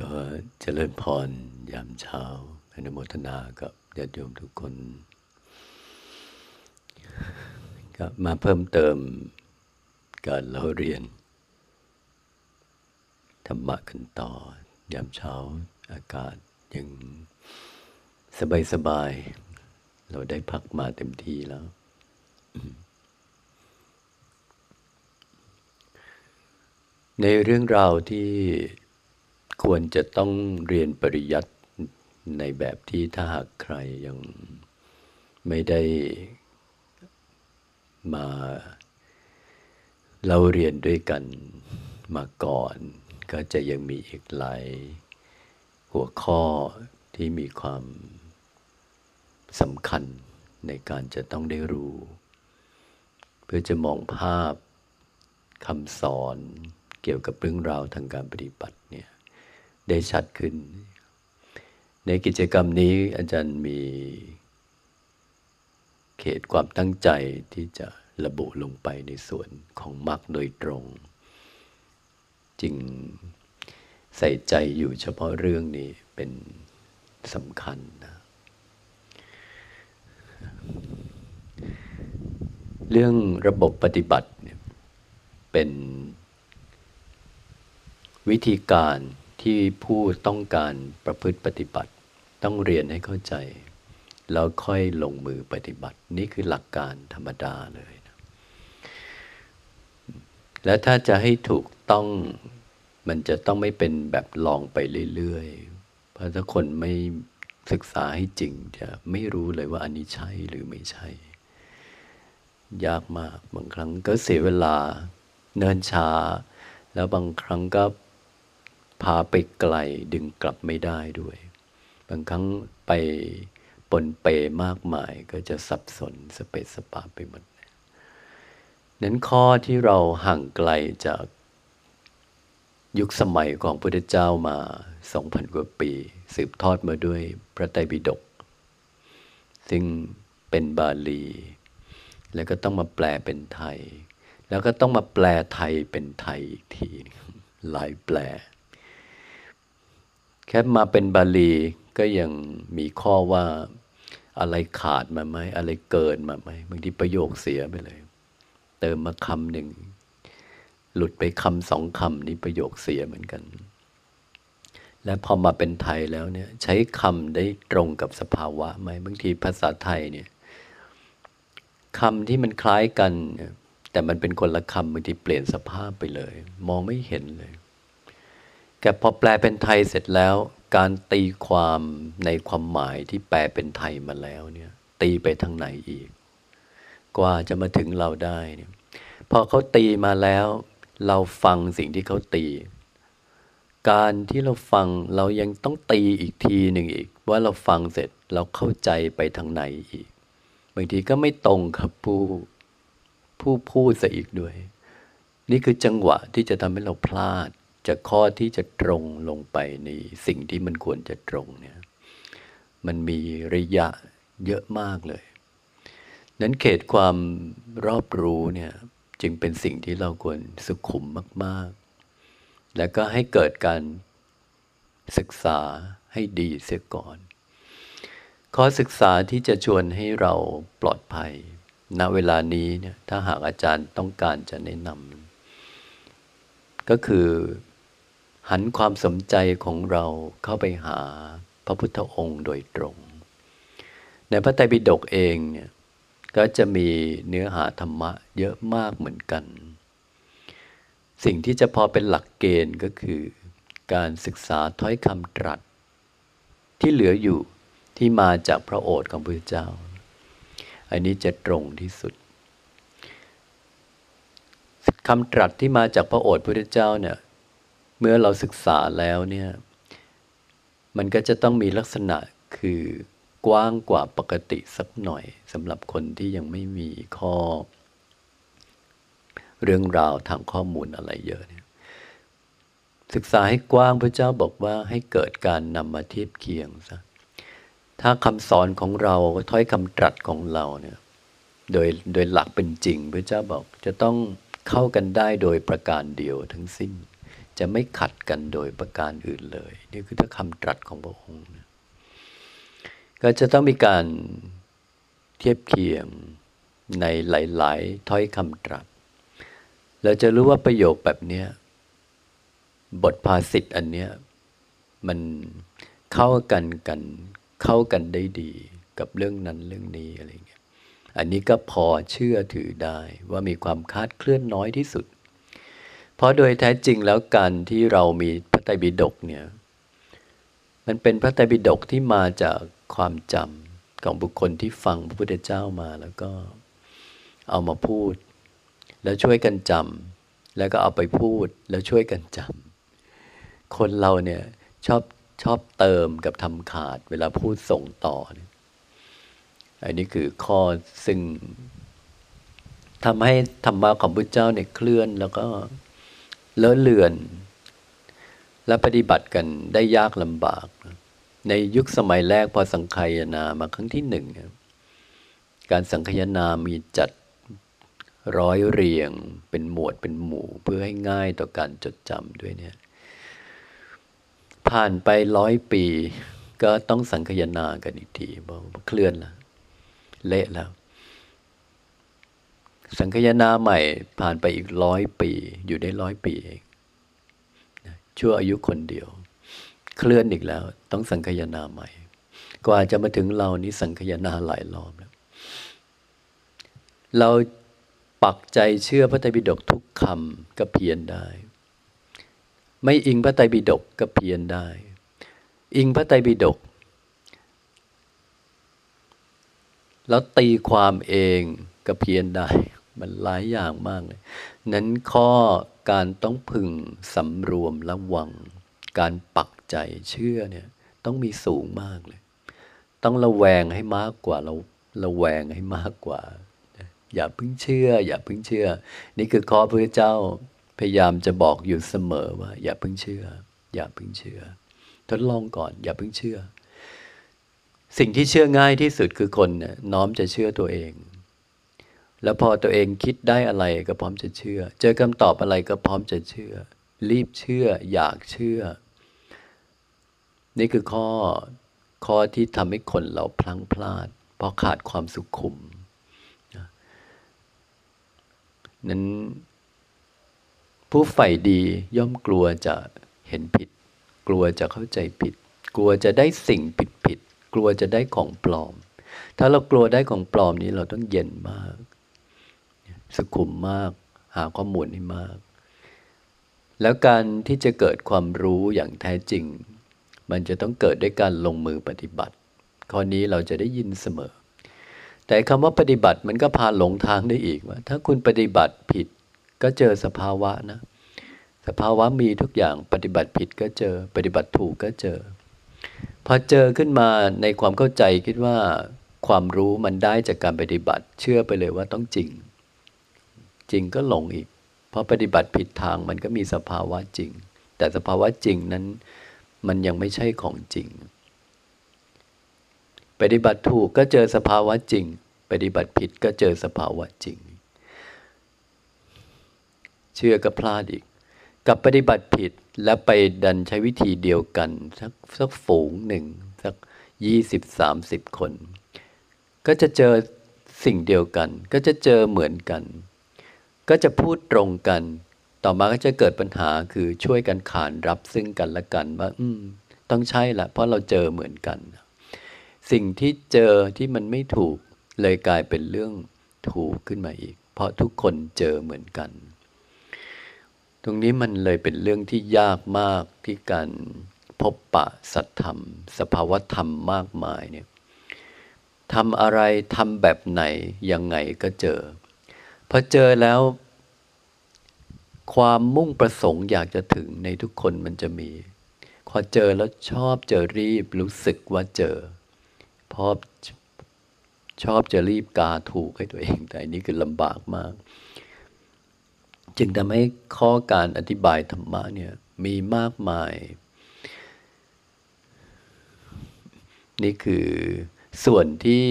ก็เจริญพรยามเช้าอนุโมทนากับญาติโยมทุกคน ก็มาเพิ่มเติมการเราเรียน ธรรมะกันต่อ ยามเช้าอากาศยังสบายสบาย เราได้พักมาเต็มที่แล้ว ในเรื่องราวที่ ควรจะต้องเรียนปริยัติในแบบที่ถ้าหากใครยังไม่ได้มาเราเรียนด้วยกันมาก่อน ก็จะยังมีอีกหลายหัวข้อที่มีความสำคัญในการจะต้องได้รู้ เพื่อจะมองภาพคำสอนเกี่ยวกับเรื่องราวทางการปฏิบัติ ได้ชัดขึ้น ในกิจกรรมนี้อาจารย์มีเขตความตั้งใจที่จะระบุลงไปในส่วนของมรรคโดยตรงจริงใส่ใจอยู่เฉพาะเรื่องนี้เป็นสำคัญนะเรื่องระบบปฏิบัติเนี่ยเป็นวิธีการ ที่ผู้ต้องการประพฤติปฏิบัติ ต้องเรียนให้เข้าใจ แล้วค่อยลงมือปฏิบัติ นี่คือหลักการธรรมดาเลยนะและถ้าจะให้ถูกต้องมันจะต้องไม่เป็นแบบลองไปเรื่อยๆ เพราะถ้าคนไม่ศึกษาให้จริงจะไม่รู้เลยว่าอันนี้ใช่หรือไม่ใช่ ยากมากบางครั้งก็เสียเวลาเนินช้า แล้วบางครั้งก็ พาไปไกลดึงกลับไม่ได้ด้วย บางครั้งไปปนเปมากมายก็จะสับสนสเปสสปาไปหมดนั้นข้อที่เราห่างไกลจากยุคสมัยของพระพุทธเจ้ามาสองพันกว่าปี สืบทอดมาด้วยพระไตรปิฎกซึ่งเป็นบาลี แล้วก็ต้องมาแปลเป็นไทย แล้วก็ต้องมาแปลไทยเป็นไทยอีกที หลายแปล แค่มาเป็นบาลีก็ยังมีข้อว่าอะไรขาดมาไหมอะไรเกินมาไหมบางทีประโยคเสียไปเลย เติมมาคำหนึ่ง หลุดไปคำสองคำนี้ประโยคเสียเหมือนกัน และพอมาเป็นไทยแล้วเนี่ย ใช้คำได้ตรงกับสภาวะไหมบางทีภาษาไทยเนี่ยคำที่มันคล้ายกัน แต่มันเป็นคนละคำบางทีเปลี่ยนสภาพไปเลย มองไม่เห็นเลย แต่พอแปลเป็นไทยเสร็จแล้ว การตีความในความหมายที่แปลเป็นไทยมาแล้วเนี่ยตีไปทางไหนอีก กว่าจะมาถึงเราได้เนี่ยพอเขาตีมาแล้ว เราฟังสิ่งที่เขาตี การที่เราฟังเรายังต้องตีอีกทีหนึ่งอีก ว่าเราฟังเสร็จเราเข้าใจไปทางไหนอีกบางทีก็ไม่ตรงกับผู้ผู้พูดซะอีกด้วย นี่คือจังหวะที่จะทำให้เราพลาด จากข้อที่จะตรงลงไปในสิ่งที่มันควรจะตรงเนี่ยมันมีระยะเยอะมากเลย นั้นเขตความรอบรู้เนี่ยจึงเป็นสิ่งที่เราควรสุขุมมาก ๆ แล้วก็ให้เกิดการศึกษาให้ดีเสียก่อน ข้อศึกษาที่จะชวนให้เราปลอดภัย ณ เวลานี้เนี่ยถ้าหากอาจารย์ต้องการจะแนะนำก็คือ หันความสนใจของเราเข้าไปหาพระพุทธองค์โดยตรง ในพระไตรปิฎกเองเนี่ยก็จะมีเนื้อหาธรรมะเยอะมากเหมือนกัน สิ่งที่จะพอเป็นหลักเกณฑ์ก็คือ การศึกษาถ้อยคำตรัส ที่เหลืออยู่ที่มาจากพระโอษฐ์ของพระเจ้า อันนี้จะตรงที่สุดคำตรัสที่มาจากพระโอษฐ์พระเจ้าเนี่ย เมื่อเราศึกษาแล้วเนี่ย มันก็จะต้องมีลักษณะคือกว้างกว่าปกติสักหน่อยสำหรับคนที่ยังไม่มีข้อ เรื่องราวทางข้อมูลอะไรเยอะเนี่ยศึกษาให้กว้างพระเจ้าบอกว่าให้เกิดการนำมาเทียบเคียงซะถ้าคำสอนของเราถ้อยคำตรัสของเราเนี่ยโดยโดยหลักเป็นจริงพระเจ้าบอกจะต้องเข้ากันได้โดยประการเดียวทั้งสิ้น จะไม่ขัดกันโดยประการอื่นเลย นี่คือถ้าคำตรัสของพระองค์ก็จะต้องมีการเทียบเคียงในหลาย ๆ ถ้อยคำตรัส เราจะรู้ว่าประโยคแบบเนี้ยบทภาษิตอันเนี้ยมันเข้ากันกันเข้ากันได้ดีกับเรื่องนั้นเรื่องนี้อะไรเงี้ย อันนี้ก็พอเชื่อถือได้ว่ามีความคาดเคลื่อนน้อยที่สุด เพราะโดยแท้จริงแล้วการที่เรามีพระไตรปิฎกเนี่ย มันเป็นพระไตรปิฎกที่มาจากความจำของบุคคลที่ฟังพระพุทธเจ้ามาแล้วก็เอามาพูด แล้วช่วยกันจำแล้วก็เอาไปพูดแล้วช่วยกันจำคนเราเนี่ยชอบชอบเติมกับทำขาดเวลาพูดส่งต่อเนี่ยอันนี้คือข้อซึ่งทำให้ธรรมะของพระเจ้าเนี่ยเคลื่อนแล้วก็ เลอะเลือน และปฏิบัติกันได้ยากลำบาก ในยุคสมัยแรกพอสังคายนามาครั้งที่หนึ่งการสังคายนามีจัดร้อยเรียงเป็นหมวดเป็นหมู่ เพื่อให้ง่ายต่อการจดจำด้วยเนี่ย ผ่านไปร้อยปี ก็ต้องสังคยนากันอีกทีเพราะเคลื่อนแล้วเละแล้ว สังคยนาใหม่ผ่านไปอีกร้อยปี อยู่ได้ร้อยปีเองชั่วอายุคนเดียว เคลื่อนอีกแล้ว ต้องสังคยนาใหม่ กว่าจะมาถึงเรานี้สังคยนาหลายรอบแล้ว เราปักใจเชื่อพระไตรปิฎกทุกคำก็เพียนได้ ไม่อิงพระไตรปิฎกก็เพียนได้ อิงพระไตรปิฎกแล้วตีความเองก็เพียนได้ มันหลายอย่างมากเลย นั้นข้อการต้องพึงสำรวมระวัง การปักใจเชื่อเนี่ยต้องมีสูงมากเลย ต้องระแวงให้มากกว่าเราระแวงให้มากกว่า อย่าพิ่งเชื่อ อย่าพิ่งเชื่อ นี่คือข้อพระเจ้าพยายามจะบอกอยู่เสมอว่า อย่าพิ่งเชื่อ อย่าพิ่งเชื่อ ทดลองก่อน อย่าพิ่งเชื่อ สิ่งที่เชื่อง่ายที่สุดคือคนเนี่ยน้อมจะเชื่อตัวเอง แล้วพอตัวเองคิดได้อะไรก็พร้อมจะเชื่อ เจอคำตอบอะไรก็พร้อมจะเชื่อ รีบเชื่อ อยากเชื่อ นี่คือข้อข้อที่ทำให้คนเราพลังพลาด เพราะขาดความสุขุมนั้นผู้ใฝ่ดีย่อมกลัวจะเห็นผิด กลัวจะเข้าใจผิด กลัวจะได้สิ่งผิดผิด กลัวจะได้ของปลอม ถ้าเรากลัวได้ของปลอมนี้เราต้องเย็นมาก สุขุมมาก หาข้อมูลให้มาก แล้วการที่จะเกิดความรู้อย่างแท้จริง มันจะต้องเกิดด้วยการลงมือปฏิบัติ ข้อนี้เราจะได้ยินเสมอ แต่คำว่าปฏิบัติมันก็พาหลงทางได้อีกว่า ถ้าคุณปฏิบัติผิดก็เจอสภาวะนะ สภาวะมีทุกอย่างปฏิบัติผิดก็เจอ ปฏิบัติถูกก็เจอ พอเจอขึ้นมาในความเข้าใจคิดว่าความรู้มันได้จากการปฏิบัติ เชื่อไปเลยว่าต้องจริง จริงก็หลงอีก เพราะปฏิบัติผิดทางมันก็มีสภาวะจริง แต่สภาวะจริงนั้น มันยังไม่ใช่ของจริง ปฏิบัติถูกก็เจอสภาวะจริง ปฏิบัติผิดก็เจอสภาวะจริง เชื่อก็พลาดอีก กับปฏิบัติผิดแล้วไปดันใช้วิธีเดียวกัน สักสักฝูงหนึ่งสักยี่สิบสามสิบคน ก็จะเจอสิ่งเดียวกัน ก็จะเจอเหมือนกัน ก็จะพูดตรงกัน ต่อมาก็จะเกิดปัญหาคือช่วยกันขานรับซึ่งกันและกันว่าอืมต้องใช่ละเพราะเราเจอเหมือนกัน สิ่งที่เจอที่มันไม่ถูกเลยกลายเป็นเรื่องถูกขึ้นมาอีก เพราะทุกคนเจอเหมือนกัน ตรงนี้มันเลยเป็นเรื่องที่ยากมากที่การพบปะสัตธรรม สภาวธรรมมากมายเนี่ยทำอะไรทำแบบไหนยังไงก็เจอ พอเจอแล้ว ความมุ่งประสงค์อยากจะถึงในทุกคนมันจะมี พอเจอแล้วชอบเจอรีบรู้สึกว่าเจอพราะชอบจะรีบกาถูกให้ตัวเอง แต่อันนี้คือลำบากมาก จึงทำให้ข้อการอธิบายธรรมะเนี่ยมีมากมาย นี่คือส่วนที่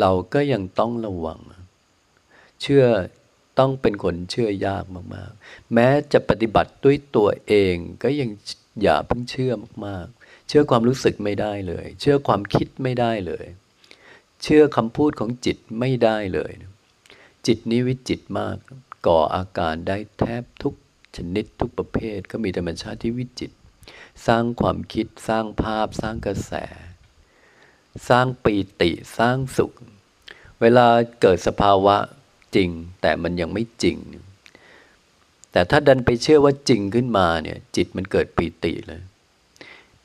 เราก็ยังต้องระวัง เชื่อ ต้องเป็นคนเชื่อยากมากๆ แม้จะปฏิบัติด้วยตัวเองก็ยังอย่าเพิ่งเชื่อมากๆ เชื่อความรู้สึกไม่ได้เลย เชื่อความคิดไม่ได้เลย เชื่อคำพูดของจิตไม่ได้เลย จิตนี้วิจิตมาก ก่ออาการได้แทบทุกชนิดทุกประเภทก็มีธรรมชาติที่วิจิต สร้างความคิดสร้างภาพสร้างกระแส สร้างปีติสร้างสุข เวลาเกิดสภาวะ จริง แต่มันยังไม่จริง แต่ถ้าดันไปเชื่อว่าจริงขึ้นมาเนี่ย จิตมันเกิดปีติเลย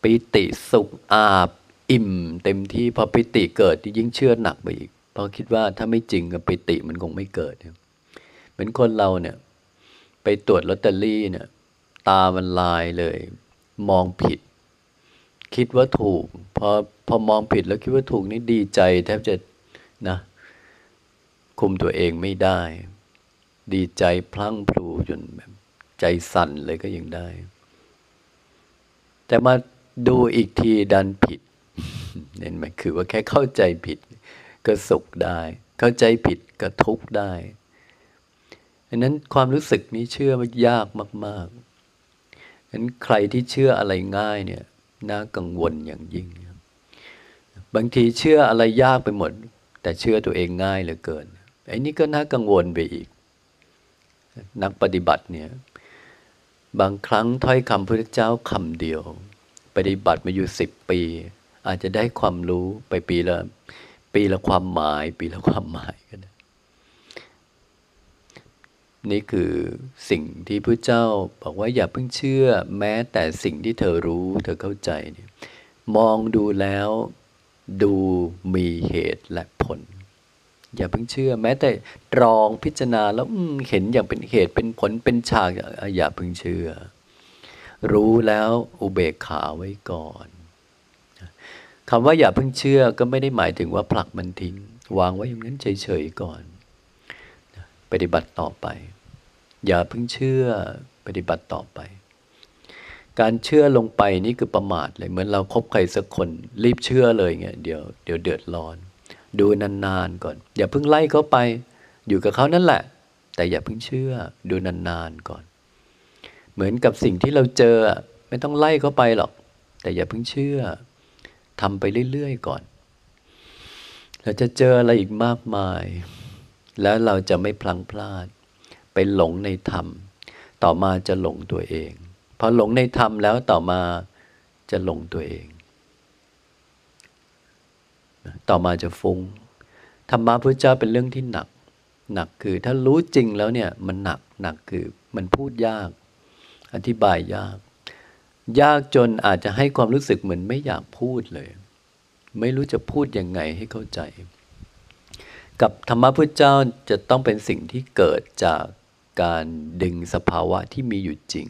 ปีติสุขอาบ อิ่ม เต็มที่พอปีติเกิดยิ่งเชื่อหนักไปอีกเพราะคิดว่าถ้าไม่จริงกับปีติมันคงไม่เกิดเหมือนคนเราเนี่ย ไปตรวจลอตเตอรี่เนี่ย ตามันลายเลย มองผิด คิดว่าถูกพอพอมองผิดแล้วคิดว่าถูกนี่ดีใจแทบจะนะ คุมตัวเองไม่ได้ ดีใจพลั้งพลูจนแบบใจสั่นเลยก็ยังได้ แต่มาดูอีกทีดันผิดเห็นไหมคือว่าแค่เข้าใจผิด ก็สุขได้ เข้าใจผิดก็ทุกข์ได้ดังนั้นความรู้สึกนี้เชื่อมันยากมากๆดังนั้นใครที่เชื่ออะไรง่ายเนี่ยน่ากังวลอย่างยิ่ง บางทีเชื่ออะไรยากไปหมด แต่เชื่อตัวเองง่ายเหลือเกิน ไอ้นี่ก็น่ากังวลไปอีก นักปฏิบัติเนี่ย บางครั้งถ้อยคำพระเจ้าคำเดียว ปฏิบัติมาอยู่สิบปี อาจจะได้ความรู้ไปปีละ ปีละความหมาย ปีละความหมายก็ได้นี่คือสิ่งที่พระเจ้าบอกว่าอย่าเพิ่งเชื่อ แม้แต่สิ่งที่เธอรู้ เธอเข้าใจเนี่ยมองดูแล้ว ดูมีเหตุและผล อย่าเพิ่งเชื่อ แม้แต่ตรองพิจารณาแล้วเห็นอย่างเป็นเหตุเป็นผลเป็นฉากอย่าเพิ่งเชื่อ รู้แล้วอุเบกขาไว้ก่อนคำว่าอย่าเพิ่งเชื่อก็ไม่ได้หมายถึงว่าผลักมันทิ้ง วางไว้อย่างนั้นเฉยๆก่อน ปฏิบัติต่อไป อย่าเพิ่งเชื่อปฏิบัติต่อไป การเชื่อลงไปนี่คือประมาทเลยเหมือนเราคบใครสักคน รีบเชื่อเลยเงี้ยเดี๋ยวเดี๋ยวเดือดร้อน ดูนานๆก่อน อย่าเพิ่งไล่เขาไป อยู่กับเขานั่นแหละ แต่อย่าเพิ่งเชื่อ ดูนานๆก่อน เหมือนกับสิ่งที่เราเจอ ไม่ต้องไล่เขาไปหรอก แต่อย่าเพิ่งเชื่อทำไปเรื่อยๆก่อน เราจะเจออะไรอีกมากมาย แล้วเราจะไม่พลังพลาด ไปหลงในธรรม ต่อมาจะหลงตัวเอง พอหลงในธรรมแล้วต่อมาจะหลงตัวเอง ต่อมาจะฟุง้งธรรมะพระเจ้าเป็นเรื่องที่หนัก หนักคือถ้ารู้จริงแล้วเนี่ยมันหนักหนักคือมันพูดยาก อธิบายยาก ยากจนอาจจะให้ความรู้สึกเหมือนไม่อยากพูดเลย ไม่รู้จะพูดยังไงให้เข้าใจ กับธรรมะพระเจ้าจะต้องเป็นสิ่งที่เกิดจากการดึงสภาวะที่มีอยู่จริง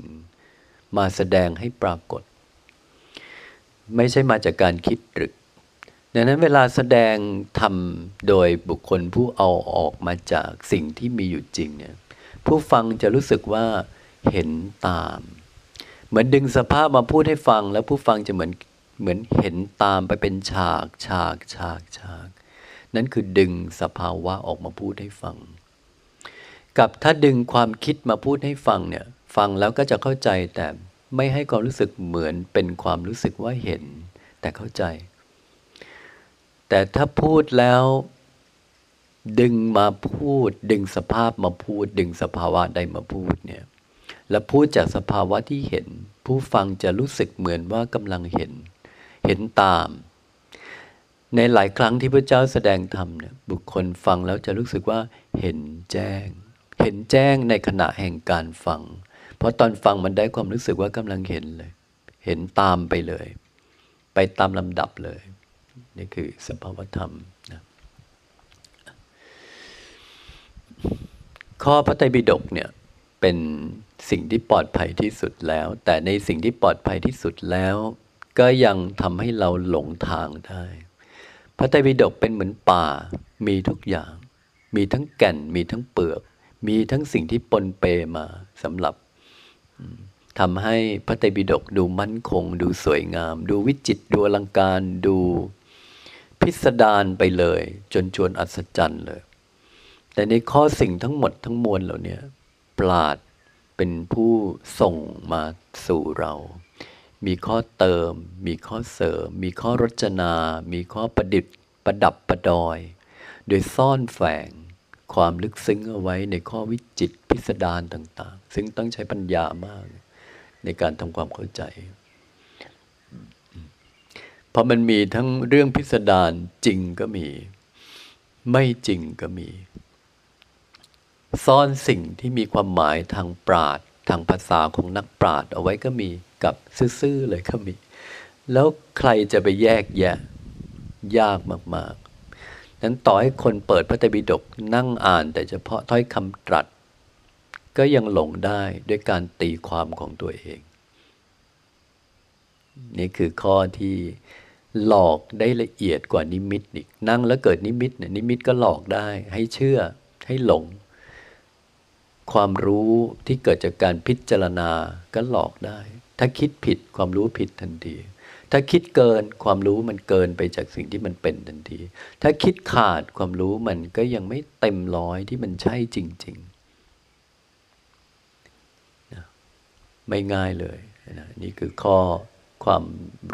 มาแสดงให้ปรากฏ ไม่ใช่มาจากการคิดตรึก ดังนั้นเวลาแสดงทำโดยบุคคลผู้เอาออกมาจากสิ่งที่มีอยู่จริงเนี่ยผู้ฟังจะรู้สึกว่าเห็นตาม เหมือนดึงสภาพมาพูดให้ฟัง แล้วผู้ฟังจะเหมือนเหมือนเห็นตามไปเป็นฉากฉากฉากฉากนั่นคือดึงสภาวะออกมาพูดให้ฟัง กับถ้าดึงความคิดมาพูดให้ฟังเนี่ยฟังแล้วก็จะเข้าใจแต่ไม่ให้ความรู้สึกเหมือนเป็นความรู้สึกว่าเห็น แต่เข้าใจ แต่ถ้าพูดแล้ว ดึงมาพูด ดึงสภาพมาพูด ดึงสภาวะใดมาพูดเนี่ยแล้วพูดจากสภาวะที่เห็น ผู้ฟังจะรู้สึกเหมือนว่ากำลังเห็น เห็นตาม ในหลายครั้งที่พระเจ้าแสดงธรรมเนี่ยบุคคลฟังแล้วจะรู้สึกว่า เห็นแจ้ง เห็นแจ้งในขณะแห่งการฟัง เพราะตอนฟังมันได้ความรู้สึกว่ากำลังเห็นเลย เห็นตามไปเลย ไปตามลำดับเลย นี่คือสภาวธรรมนะข้อพระไตรปิฎกเนี่ยเป็นสิ่งที่ปลอดภัยที่สุดแล้ว แต่ในสิ่งที่ปลอดภัยที่สุดแล้ว ก็ยังทำให้เราหลงทางได้ พระไตรปิฎกเป็นเหมือนป่า มีทุกอย่าง มีทั้งแก่น มีทั้งเปลือก มีทั้งสิ่งที่ปนเปมาสำหรับทำให้พระไตรปิฎกดูมั่นคง ดูสวยงาม ดูวิจิตรดูอลังการดู พิสดารไปเลย จนชวนอัศจรรย์เลย แต่ในข้อสิ่งทั้งหมดทั้งมวลเหล่านี้ปราดเป็นผู้ส่งมาสู่เรา มีข้อเติม มีข้อเสริม มีข้อรจนา มีข้อประดิษฐ์ ประดับประดอย โดยซ่อนแฝงความลึกซึ้งเอาไว้ในข้อวิจิตพิสดารต่าง ๆ ซึ่งต้องใช้ปัญญามาก ในการทำความเข้าใจ เพราะมันมีทั้งเรื่องพิสดารจริงก็มี ไม่จริงก็มี ซ่อนสิ่งที่มีความหมายทางปราดทางภาษาของนักปราดเอาไว้ก็มีกับซื่อๆเลยก็มี แล้วใครจะไปแยกแยะ ยากมากๆนั้นต่อให้คนเปิดพระไตรปิฎกนั่งอ่านแต่เฉพาะถ้อยคำตรัส ก็ยังหลงได้ด้วยการตีความของตัวเอง นี่คือข้อที่ หลอกได้ละเอียดกว่านิมิตอีกนั่งแล้วเกิดนิมิตเนี่ยนิมิตก็หลอกได้ ให้เชื่อให้หลง ความรู้ที่เกิดจากการพิจารณาก็หลอกได้ ถ้าคิดผิดความรู้ผิดทันที ถ้าคิดเกินความรู้มันเกินไปจากสิ่งที่มันเป็นทันที ถ้าคิดขาดความรู้มันก็ยังไม่เต็มร้อยที่มันใช่จริงๆนะไม่ง่ายเลยนะนี่คือข้อความ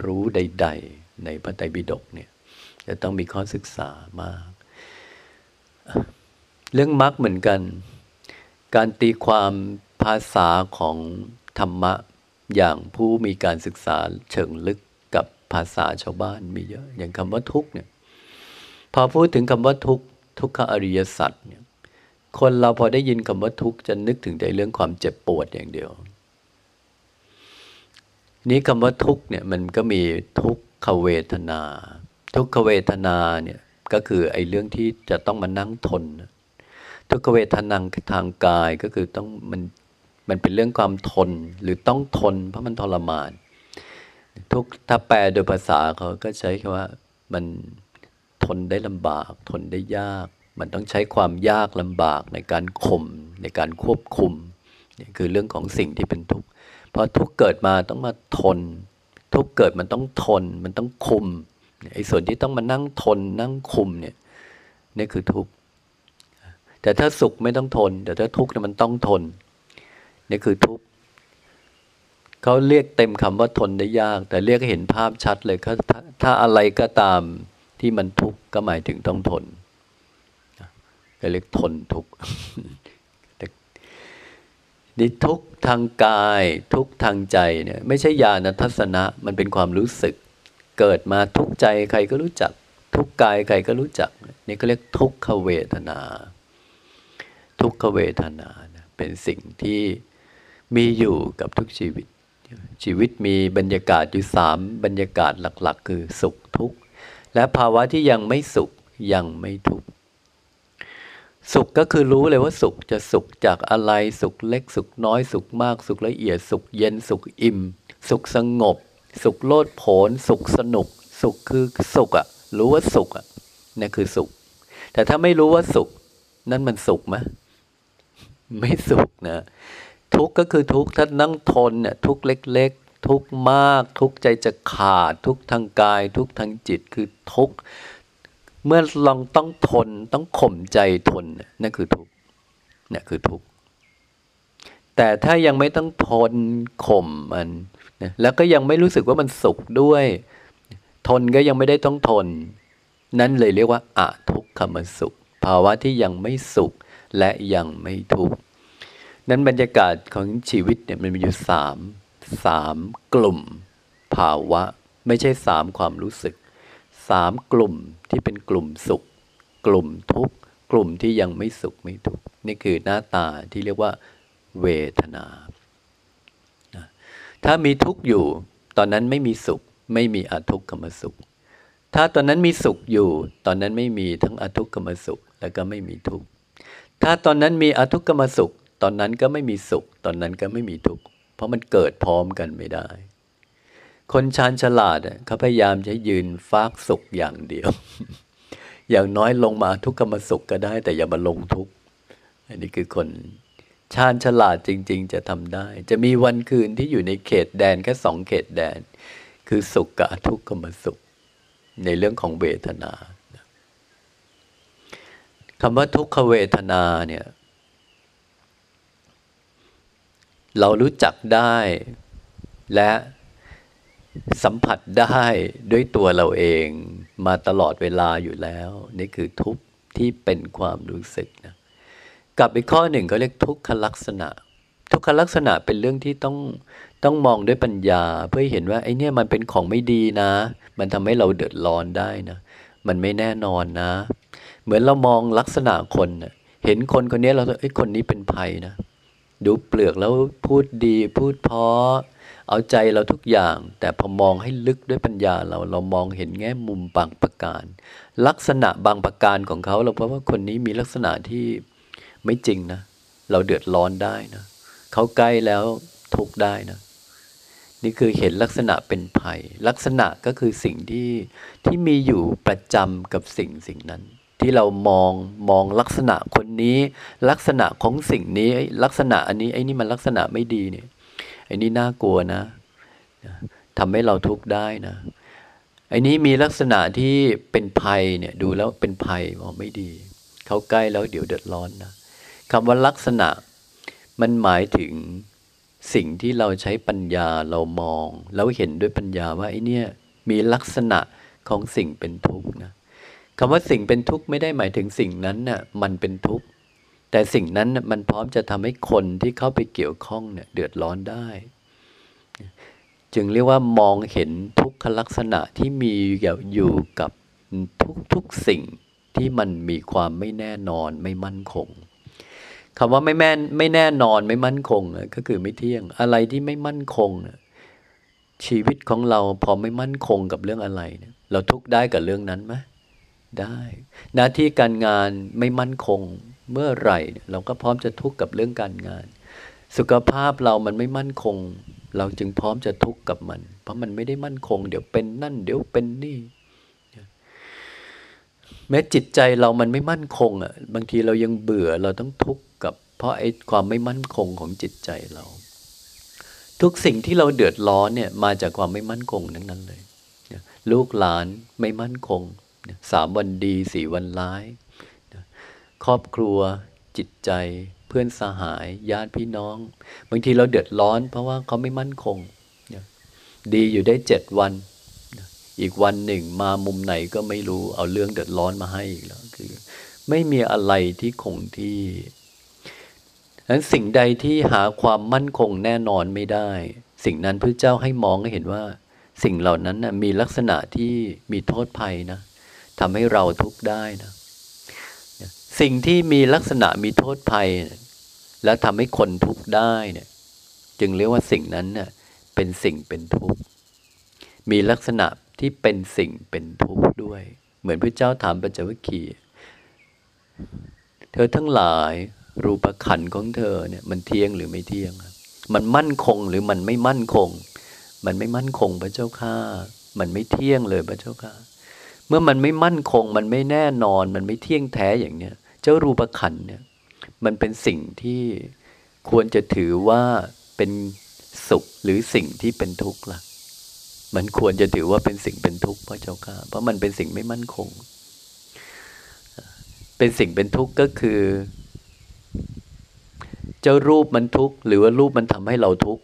รู้ใด ๆ ในพระไตรปิฎกเนี่ย จะต้องมีข้อศึกษามาก เรื่องมรรคเหมือนกัน การตีความภาษาของธรรมะอย่างผู้มีการศึกษาเชิงลึกกับภาษาชาวบ้านมีเยอะ อย่างคำว่าทุกเนี่ย พอพูดถึงคำว่าทุกทุกขอริยสัจเนี่ย คนเราพอได้ยินคำว่าทุกจะนึกถึงแต่เรื่องความเจ็บปวดอย่างเดียวนี้คำว่าทุกเนี่ยมันก็มีทุก ขเวทนา ทุกขเวทนาเนี่ยก็คือไอ้เรื่องที่จะต้องมานั่งทน ทุกขเวทนาทางกายก็คือต้องมันมันเป็นเรื่องความทนหรือต้องทน เพราะมันทรมาน ทุกถ้าแปลโดยภาษาเขาก็ใช้คำว่ามันทนได้ลำบาก ทนได้ยาก มันต้องใช้ความยากลำบากในการข่มในการควบคุมนี่คือเรื่องของสิ่งที่เป็นทุกข์พอทุกขเกิดมาต้องมาทน ทุกเกิดมันต้องทน มันต้องคุมไอ้ส่วนที่ต้องมานั่งทนนั่งคุมเนี่ยนี่คือทุกข์แต่ถ้าสุขไม่ต้องทน แต่ถ้าทุกข์เนี่ยมันต้องทนนี่คือทุกข์เขาเรียกเต็มคำว่าทนได้ยาก แต่เรียกเห็นภาพชัดเลยถ้าถ้าอะไรก็ตามที่มันทุกข์ก็หมายถึงต้องทนก็เรียกทนทุกข์ นี่ทุกทางกาย ทุกทางใจเนี่ยไม่ใช่ญาณทัศนะมันเป็นความรู้สึก เกิดมาทุกใจใครก็รู้จัก ทุกกายใครก็รู้จัก นี่ก็เรียกทุกขเวทนา ทุกขเวทนาเป็นสิ่งที่มีอยู่กับทุกชีวิต ชีวิตมีบรรยากาศอยู่สามบรรยากาศหลักๆ คือสุขทุกข์และภาวะที่ยังไม่สุขยังไม่ทุกข์ สุขก็คือรู้เลยว่าสุขจะสุขจากอะไรสุขเล็กสุขน้อยสุขมาก สุขละเอียด สุขเย็นสุขอิ่ม สุขสงบ สุขโลดโผนสุขสนุก สุขคือสุขอะรู้ว่าสุขอะนี่คือสุข แต่ถ้าไม่รู้ว่าสุข นั่นมันสุขไหมไม่สุขนะทุกข์ก็คือทุกข์ถ้านั่งทนเนี่ยทุกข์เล็ก ๆ ทุกข์มาก ทุกข์ใจจะขาด ทุกข์ทางกาย ทุกข์ทางจิตคือทุกข์ เมื่อลองต้องทนต้องข่มใจทนนั่นคือทุกข์นี่คือทุกข์แต่ถ้ายังไม่ต้องทนข่มมันนะแล้วก็ยังไม่รู้สึกว่ามันสุขด้วย ทนก็ยังไม่ได้ต้องทน นั่นเลยเรียกว่าอะทุกขมสุข ภาวะที่ยังไม่สุขและยังไม่ทุกข์นั้นบรรยากาศของชีวิตเนี่ยมันมีอยู่สามสามกลุ่ม ภาวะ ไม่ใช่สามความรู้สึก สามกลุ่มที่เป็นกลุ่มสุข กลุ่มทุกข์ กลุ่มที่ยังไม่สุขไม่ทุกข์นี่คือหน้าตาที่เรียกว่า เวทนา ถ้ามีทุกข์อยู่ ตอนนั้นไม่มีสุข ไม่มีอทุกขมสุข ถ้าตอนนั้นมีสุขอยู่ ตอนนั้นไม่มีทั้งอทุกขมสุข แล้วก็ไม่มีทุกข์ ถ้าตอนนั้นมีอทุกขมสุข ตอนนั้นก็ไม่มีสุข ตอนนั้นก็ไม่มีทุกข์ เพราะมันเกิดพร้อมกันไม่ได้ คนชาญฉลาดเขาพยายามจะยืนฟากสุขอย่างเดียว อย่างน้อยลงมาทุกขมสุขก็ได้ แต่อย่ามาลงทุกอันนี้คือคนชาญฉลาดจริง ๆ จะทำได้ จะมีวันคืนที่อยู่ในเขตแดนแค่สองเขตแดน คือสุขกับทุกขมสุข ในเรื่องของเวทนาคำว่าทุกขเวทนาเนี่ย เรารู้จักได้และ สัมผัสได้ด้วยตัวเราเองมาตลอดเวลาอยู่แล้ว นี่คือทุกข์ที่เป็นความรู้สึกนะกับอีกข้อหนึ่งก็เรียกทุกขลักษณะ ทุกขลักษณะเป็นเรื่องที่ต้องต้องมองด้วยปัญญา เพื่อเห็นว่าไอ้นี่มันเป็นของไม่ดีนะ มันทำให้เราเดือดร้อนได้นะ มันไม่แน่นอนนะ เหมือนเรามองลักษณะคนเห็นคนคนนี้เราไอ้คนนี้เป็นภัยนะ ดูเปลือกแล้วพูดดีพูดเพาะ เอาใจเราทุกอย่าง แต่พอมองให้ลึกด้วยปัญญาเราเรามองเห็นแง่มุมบางประการ ลักษณะบางประการของเขาเราพราะว่าคนนี้มีลักษณะที่ไม่จริงนะ เราเดือดร้อนได้นะเขาใกล้แล้วทุกได้นะ นี่คือเห็นลักษณะเป็นภัย ลักษณะก็คือสิ่งที่ที่มีอยู่ประจำกับสิ่งสิ่งนั้นที่เรามองมองลักษณะคนนี้ ลักษณะของสิ่งนี้ลักษณะอันนี้ไอ้นี่มันลักษณะไม่ดีเนี่ย ไอ้นี่น่ากลัวนะทำให้เราทุกข์ได้นะไอ้นี้มีลักษณะที่เป็นภัยเนี่ยดูแล้วเป็นภัยมองไม่ดี เขาใกล้แล้วเดี๋ยวเดือดร้อนนะคำว่าลักษณะมันหมายถึงสิ่งที่เราใช้ปัญญาเรามอง แล้วเห็นด้วยปัญญาว่าไอ้นี่มีลักษณะของสิ่งเป็นทุกข์นะคำว่าสิ่งเป็นทุกข์ไม่ได้หมายถึงสิ่งนั้นน่ะมันเป็นทุกข์ แต่สิ่งนั้นมันพร้อมจะทำให้คนที่เข้าไปเกี่ยวข้องเนี่ยเดือดร้อนได้ จึงเรียกว่ามองเห็นทุกขลักษณะที่มีอยู่กับทุกทุกสิ่งที่มันมีความไม่แน่นอนไม่มั่นคงคำว่าไม่แม่ไม่แน่นอนไม่มั่นคงก็คือไม่เที่ยง อะไรที่ไม่มั่นคง ชีวิตของเราพอไม่มั่นคงกับเรื่องอะไร เราทุกได้กับเรื่องนั้นไหมได้ หน้าที่การงานไม่มั่นคง เมื่อไหร่ เราก็พร้อมจะทุกข์กับเรื่องการงาน สุขภาพเรามันไม่มั่นคง เราจึงพร้อมจะทุกข์กับมัน เพราะมันไม่ได้มั่นคง เดี๋ยวเป็นนั่น เดี๋ยวเป็นนี่ แม้จิตใจเรามันไม่มั่นคงอะบางทีเรายังเบื่อเราต้องทุกข์กับ เพราะไอ้ความไม่มั่นคงของจิตใจเรา ทุกสิ่งที่เราเดือดร้อนเนี่ยมาจากความไม่มั่นคงทั้งนั้นเลยลูกหลานไม่มั่นคงสามวันดีสี่วันร้าย ครอบครัว จิตใจ เพื่อนสหาย ญาติพี่น้อง บางทีเราเดือดร้อน เพราะว่าเขาไม่มั่นคง ดีอยู่ได้เจ็ดวัน อีกวันหนึ่งมามุมไหนก็ไม่รู้เอาเรื่องเดือดร้อนมาให้อีกแล้วคือ ไม่มีอะไรที่คงที่นั้นสิ่งใดที่หาความมั่นคงแน่นอนไม่ได้ สิ่งนั้นพระเจ้าให้มองให้เห็นว่า สิ่งเหล่านั้นนะมีลักษณะที่มีโทษภัยนะทำให้เราทุกข์ได้นะ สิ่งที่มีลักษณะมีโทษภัย และทำให้คนทุกข์ได้เนี่ย จึงเรียกว่าสิ่งนั้นเน่ยเป็นสิ่งเป็นทุกข์มีลักษณะที่เป็นสิ่งเป็นทุกข์ด้วย เหมือนพระเจ้าถามปัญจวัคคีย์เธอทั้งหลายรูปขันของเธอเนี่ยมันเที่ยงหรือไม่เที่ยง มันมั่นคงหรือมันไม่มั่นคง มันไม่มั่นคงพระเจ้าข้ามันไม่เที่ยงเลยพระเจ้าข้าเมื่อมันไม่มั่นคง มันไม่แน่นอน มันไม่เที่ยงแท้อย่างเนี้ย เจ้ารูปขันเนี่ยมันเป็นสิ่งที่ควรจะถือว่าเป็นสุขหรือสิ่งที่เป็นทุกข์ล่ะ มันควรจะถือว่าเป็นสิ่งเป็นทุกข์พระเจ้าค่ะ เพราะมันเป็นสิ่งไม่มั่นคง เป็นสิ่งเป็นทุกข์ก็คือ เจ้ารูปมันทุกข์หรือว่ารูปมันทำให้เราทุกข์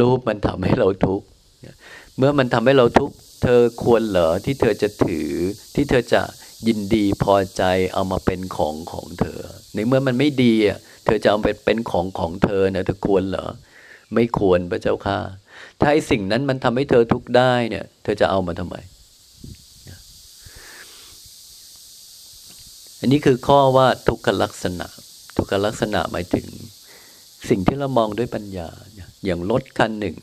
รูปมันทำให้เราทุกข์ เมื่อมันทำให้เราทุกข์ เธอควรเหรอที่เธอจะถือ ที่เธอจะยินดีพอใจเอามาเป็นของของเธอ ในเมื่อมันไม่ดีอะเธอจะเอาไปเป็นของของเธอเนี่ยเธอควรเหรอไม่ควรพระเจ้าค่ะ ถ้าไอสิ่งนั้นมันทำให้เธอทุกข์ได้เนี่ย เธอจะเอามาทำไม อันนี้คือข้อว่าทุกขลักษณะ ทุกขลักษณะหมายถึง สิ่งที่เรามองด้วยปัญญา อย่างรถคันหนึ่ง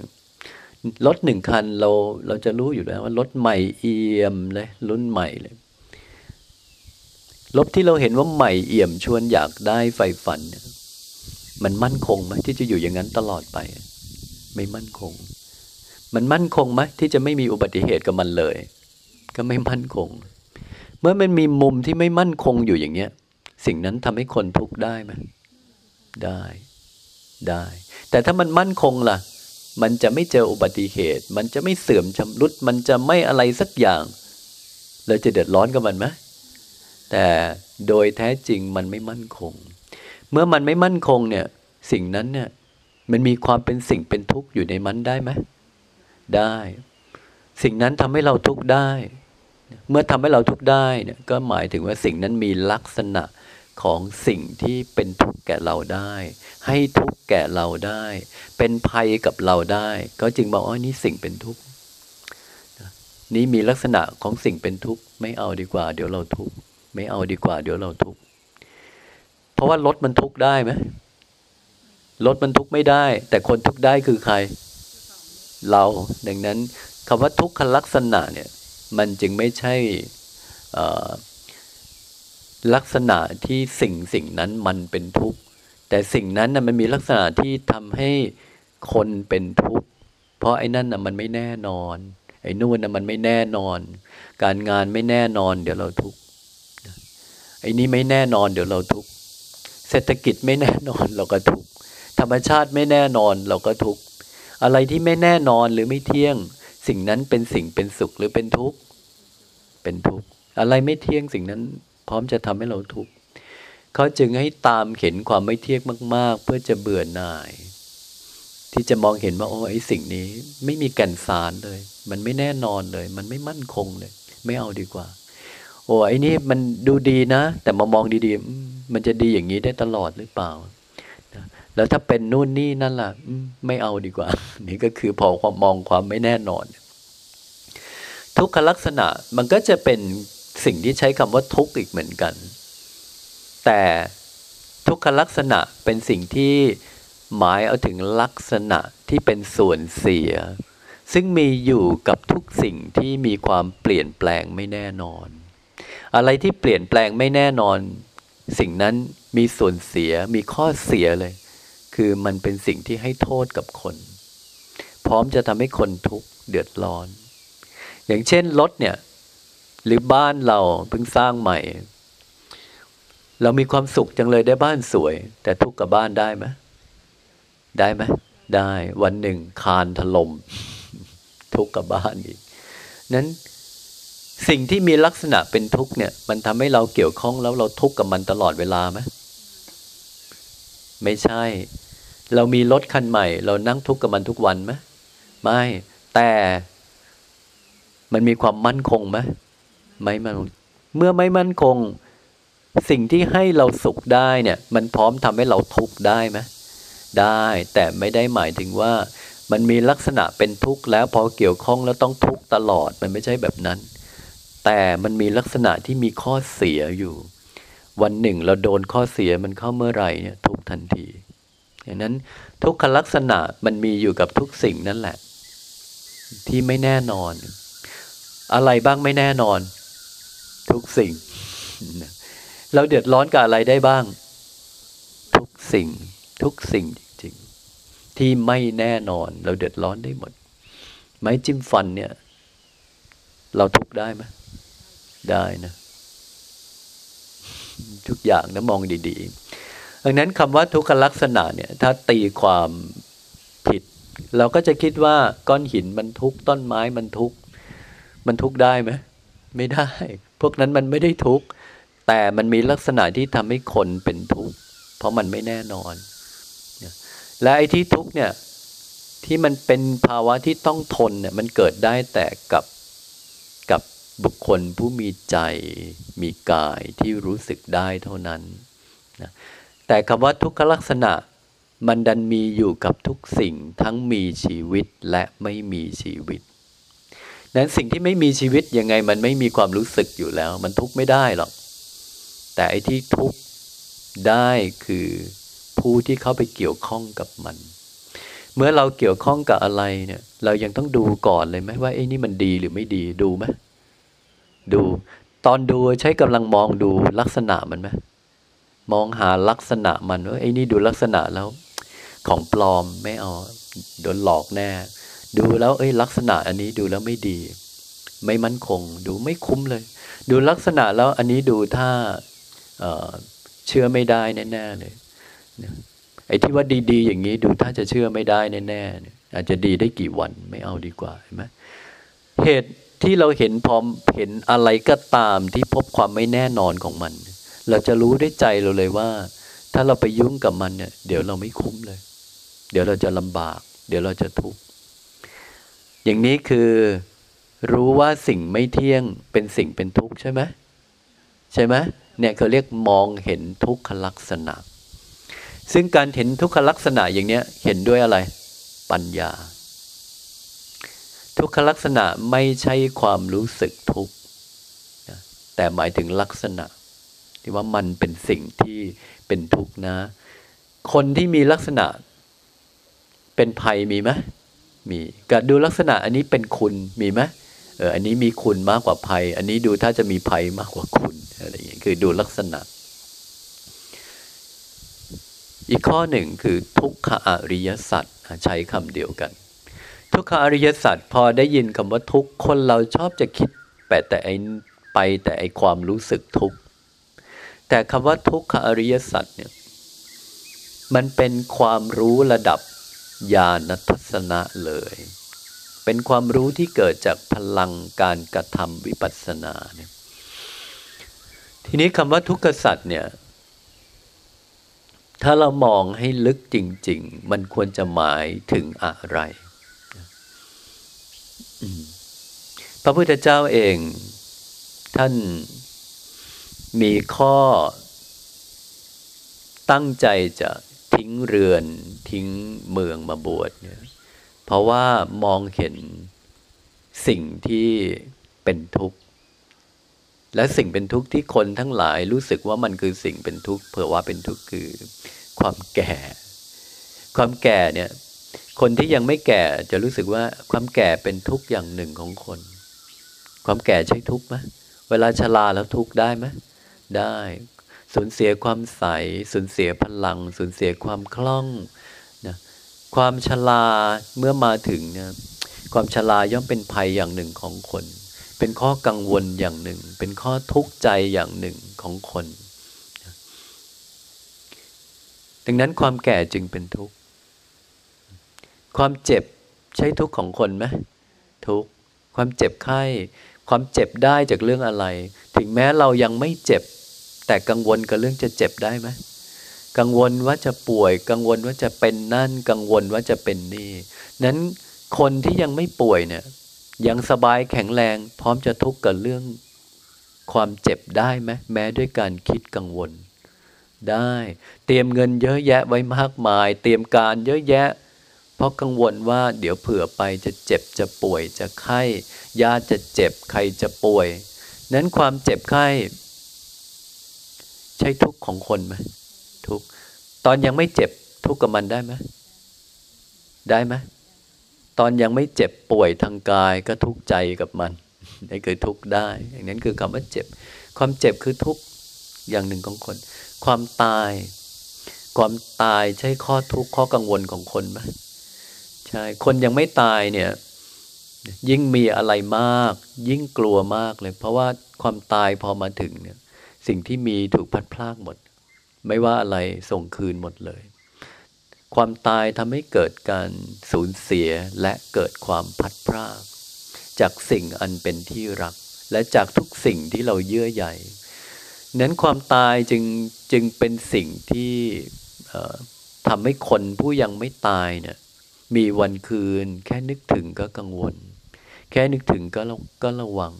รถหนึ่งคันเราเราจะรู้อยู่แล้วว่ารถใหม่เอี่ยมเลยรุ่นใหม่เลยรถที่เราเห็นว่าใหม่เอี่ยมชวนอยากได้ไฟฝันเนี่ยมันมั่นคงไหมที่จะอยู่อย่างนั้นตลอดไป ไม่มั่นคง มันมั่นคงไหมที่จะไม่มีอุบัติเหตุกับมันเลย ก็ไม่มั่นคง เมื่อมันมีมุมที่ไม่มั่นคงอยู่อย่างเงี้ย สิ่งนั้นทำให้คนทุกข์ได้ไหมได้ได้ แต่ถ้ามันมั่นคงล่ะ มันจะไม่เจออุบัติเหตุ มันจะไม่เสื่อมชำรุด มันจะไม่อะไรสักอย่าง เราจะเดือดร้อนกับมันไหมแต่โดยแท้จริงมันไม่มั่นคง เมื่อมันไม่มั่นคงเนี่ย สิ่งนั้นเนี่ยมันมีความเป็นสิ่งเป็นทุกข์อยู่ในมันได้ไหมได้ สิ่งนั้นทำให้เราทุกข์ได้ เมื่อทำให้เราทุกข์ได้เนี่ยก็หมายถึงว่าสิ่งนั้นมีลักษณะ ของสิ่งที่เป็นทุกข์แก่เราได้ ให้ทุกข์แก่เราได้ เป็นภัยกับเราได้ ก็จึงบอกว่านี่สิ่งเป็นทุกข์นี่มีลักษณะของสิ่งเป็นทุกข์ไม่เอาดีกว่า เดี๋ยวเราทุกข์ไม่เอาดีกว่า เดี๋ยวเราทุกข์เพราะว่ารถมันทุกข์ได้ไหมรถมันทุกข์ไม่ได้ แต่คนทุกข์ได้คือใคร เราดังนั้นคำว่าทุกขลักษณะเนี่ย มันจึงไม่ใช่ ลักษณะที่สิ่งสิ่งนั้นมันเป็นทุกข์แต่สิ่งนั้นนะมันมีลักษณะที่ทำให้คนเป็นทุกข์เพราะไอ้นั่นนะมันไม่แน่นอน ไอ้นู่นนะมันไม่แน่นอน การงานไม่แน่นอน เดี๋ยวเราทุกข์ไอ้นี้ไม่แน่นอนเดี๋ยวเราทุกข์เศรษฐกิจไม่แน่นอนเราก็ทุกข์ธรรมชาติไม่แน่นอนเราก็ทุกข์อะไรที่ไม่แน่นอนหรือไม่เที่ยง สิ่งนั้นเป็นสิ่งเป็นสุขหรือเป็นทุกข์เป็นทุกข์อะไรไม่เที่ยงสิ่งนั้น พร้อมจะทำให้เราทุกข์เขาจึงให้ตามเห็นความไม่เที่ยงมาก ๆ เพื่อจะเบื่อหน่าย ที่จะมองเห็นว่าโอ้ไอ้สิ่งนี้ ไม่มีแก่นสารเลย มันไม่แน่นอนเลย มันไม่มั่นคงเลย ไม่เอาดีกว่า โอ้ไอ้นี่มันดูดีนะ แต่มามองดีๆ มันจะดีอย่างนี้ได้ตลอดหรือเปล่าแล้วถ้าเป็นนู่นนี่นั่นล่ะไม่เอาดีกว่า นี่ก็คือพอความมองความไม่แน่นอน ทุกขลักษณะมันก็จะเป็น สิ่งที่ใช้คำว่าทุกข์อีกเหมือนกัน แต่ทุกขลักษณะเป็นสิ่งที่หมายเอาถึงลักษณะที่เป็นส่วนเสีย ซึ่งมีอยู่กับทุกสิ่งที่มีความเปลี่ยนแปลงไม่แน่นอน อะไรที่เปลี่ยนแปลงไม่แน่นอน สิ่งนั้นมีส่วนเสียมีข้อเสียเลย คือมันเป็นสิ่งที่ให้โทษกับคน พร้อมจะทำให้คนทุกข์เดือดร้อน อย่างเช่นรถเนี่ย หรือบ้านเราเพิ่งสร้างใหม่ เรามีความสุขจังเลยได้บ้านสวย แต่ทุกข์กับบ้านได้ไหมได้ไหมได้วันหนึ่งคานถลม่มทุกข์กับบ้านอีกนั้นสิ่งที่มีลักษณะเป็นทุกข์เนี่ย มันทำให้เราเกี่ยวข้องแล้วเราทุกข์กับมันตลอดเวลาไหมไม่ใช่ เรามีรถคันใหม่ เรานั่งทุกข์กับมันทุกวันไหมไม่ แต่มันมีความมั่นคงไหม ไม่มั่นเมื่อไม่มั่นคง สิ่งที่ให้เราสุขได้เนี่ย มันพร้อมทำให้เราทุกข์ได้ไหมได้แต่ไม่ได้หมายถึงว่า มันมีลักษณะเป็นทุกข์แล้วพอเกี่ยวข้องแล้วต้องทุกข์ตลอดมันไม่ใช่แบบนั้น แต่มันมีลักษณะที่มีข้อเสียอยู่ วันหนึ่งเราโดนข้อเสียมันเข้าเมื่อไหร่เนี่ยทุกทันทีอย่างนั้นทุกขลักษณะมันมีอยู่กับทุกสิ่งนั่นแหละ ที่ไม่แน่นอน อะไรบ้างไม่แน่นอน ทุกสิ่ง เราเดือดร้อนกับอะไรได้บ้าง ทุกสิ่ง ทุกสิ่งจริงๆ ที่ไม่แน่นอน เราเดือดร้อนได้หมด ไม้จิ้มฟันเนี่ย เราทุกได้ไหมได้นะ ทุกอย่างนะมองดีๆดังนั้นคำว่าทุกขลักษณะเนี่ย ถ้าตีความผิด เราก็จะคิดว่าก้อนหินมันทุกต้นไม้มันทุกมันทุกได้ไหมไม่ได้ พวกนั้นมันไม่ได้ทุกข์ แต่มันมีลักษณะที่ทำให้คนเป็นทุกข์ เพราะมันไม่แน่นอน และไอ้ที่ทุกข์เนี่ยที่มันเป็นภาวะที่ต้องทนเนี่ยมันเกิดได้แต่กับกับบุคคลผู้มีใจมีกายที่รู้สึกได้เท่านั้นนะแต่คำว่าทุกขลักษณะมันดันมีอยู่กับทุกสิ่งทั้งมีชีวิตและไม่มีชีวิต นั้นสิ่งที่ไม่มีชีวิตยังไงมันไม่มีความรู้สึกอยู่แล้ว มันทุกข์ไม่ได้หรอก แต่ไอ้ที่ทุกข์ได้คือผู้ที่เข้าไปเกี่ยวข้องกับมัน เมื่อเราเกี่ยวข้องกับอะไรเนี่ย เรายังต้องดูก่อนเลยไหมว่าไอ้นี่มันดีหรือไม่ดีดูไหมดูตอนดูใช้กำลังมองดูลักษณะมันไหมมองหาลักษณะมันว่าไอ้นี่ดูลักษณะแล้ว ของปลอมไม่เอาโดนหลอกแน่ ดูแล้วเอ้ยลักษณะอันนี้ดูแล้วไม่ดี ไม่มั่นคง ดูไม่คุ้มเลย ดูลักษณะแล้วอันนี้ดูถ้าเเชื่อไม่ได้แน่ๆเลยไอ้ที่ว่าดีๆ อย่างนี้ดูถ้าจะเชื่อไม่ได้แน่ๆอาจจะดีได้กี่วันไม่เอาดีกว่าเห็นไหมเหตุที่เราเห็นพร้อมเห็นอะไรก็ตามที่พบความไม่แน่นอนของมัน เราจะรู้ด้วยใจเราเลยว่า ถ้าเราไปยุ่งกับมันเนี่ย เดี๋ยวเราไม่คุ้มเลย เดี๋ยวเราจะลำบาก เดี๋ยวเราจะทุกข์ อย่างนี้คือรู้ว่าสิ่งไม่เที่ยงเป็นสิ่งเป็นทุกข์ใช่ไหมใช่ไหมเนี่ยเขาเรียกมองเห็นทุกขลักษณะ ซึ่งการเห็นทุกขลักษณะอย่างเนี้ยเห็นด้วยอะไร ปัญญา ทุกขลักษณะไม่ใช่ความรู้สึกทุกข์แต่หมายถึงลักษณะ ที่ว่ามันเป็นสิ่งที่เป็นทุกข์นะ คนที่มีลักษณะเป็นภัยมีไหม มีก็ดูลักษณะอันนี้เป็นคุณมีไหมเอออันนี้มีคุณมากกว่าภัย อันนี้ดูถ้าจะมีภัยมากกว่าคุณอะไรอย่างเงี้ยคือดูลักษณะ อีกข้อหนึ่งคือทุกขอริยสัจใช้คำเดียวกัน ทุกขอริยสัจพอได้ยินคำว่าทุกคนเราชอบจะคิดแปแต่ไอไปแต่ไอความรู้สึกทุกแต่คำว่าทุกขอริยสัจเนี่ยมันเป็นความรู้ระดับ ญาณทัศนะเลย เป็นความรู้ที่เกิดจากพลังการกระทำวิปัสสนาเนี่ยทีนี้คำว่าทุกขสัตว์เนี่ย ถ้าเรามองให้ลึกจริง ๆ มันควรจะหมายถึงอะไร พระพุทธเจ้าเอง ท่านมีข้อตั้งใจจะทิ้งเรือน ทิ้งเมืองมาบวชเนี่ยเพราะว่ามองเห็นสิ่งที่เป็นทุกข์ และสิ่งเป็นทุกข์ที่คนทั้งหลายรู้สึกว่ามันคือสิ่งเป็นทุกข์เผื่อว่าเป็นทุกข์คือความแก่ ความแก่เนี่ย คนที่ยังไม่แก่จะรู้สึกว่าความแก่เป็นทุกข์อย่างหนึ่งของคน ความแก่ใช่ทุกข์ไหมเวลาชราแล้วทุกข์ได้ไหมได้สูญเสียความใส สูญเสียพลัง สูญเสียความคล่อง ความชราเมื่อมาถึงเนี่ยความชราย่อมเป็นภัยอย่างหนึ่งของคน เป็นข้อกังวลอย่างหนึ่ง เป็นข้อทุกข์ใจอย่างหนึ่งของคน ดังนั้นความแก่จึงเป็นทุกข์ ความเจ็บใช่ทุกข์ของคนไหมทุกข์ ความเจ็บไข้ ความเจ็บได้จากเรื่องอะไร ถึงแม้เรายังไม่เจ็บ แต่กังวลกับเรื่องจะเจ็บได้ไหม กังวลว่าจะป่วย กังวลว่าจะเป็นนั่น กังวลว่าจะเป็นนี่นั้นคนที่ยังไม่ป่วยเนี่ย ยังสบายแข็งแรง พร้อมจะทุกข์กับเรื่องความเจ็บได้ไหมแม้ด้วยการคิดกังวล ได้ เตรียมเงินเยอะแยะไว้มากมาย เตรียมการเยอะแยะ เพราะกังวลว่าเดี๋ยวเผื่อไปจะเจ็บจะป่วยจะไข้ญาติจะเจ็บใครจะป่วย นั้นความเจ็บไข้ ใช่ทุกข์ของคนไหม ทุกตอนยังไม่เจ็บทุกข์กับมันได้ไหมได้ไหมตอนยังไม่เจ็บป่วยทางกายก็ทุกข์ใจกับมันนี่คือทุกข์ได้อย่างนั้นคือคำว่าเจ็บ ความเจ็บคือทุกข์อย่างหนึ่งของคน ความตาย ความตายใช่ข้อทุกข์ข้อกังวลของคนไหมใช่คนยังไม่ตายเนี่ยยิ่งมีอะไรมาก ยิ่งกลัวมากเลย เพราะว่าความตายพอมาถึงเนี่ย สิ่งที่มีถูกพัดพลากหมด ไม่ว่าอะไรส่งคืนหมดเลย ความตายทำให้เกิดการสูญเสียและเกิดความพัดพลากจากสิ่งอันเป็นที่รัก และจากทุกสิ่งที่เราเยื่อใยนั้นความตายจึงจึงเป็นสิ่งที่ทำให้คนผู้ยังไม่ตายเนี่ยมีวันคืน แค่นึกถึงก็กังวล แค่นึกถึงก็ก็ระวัง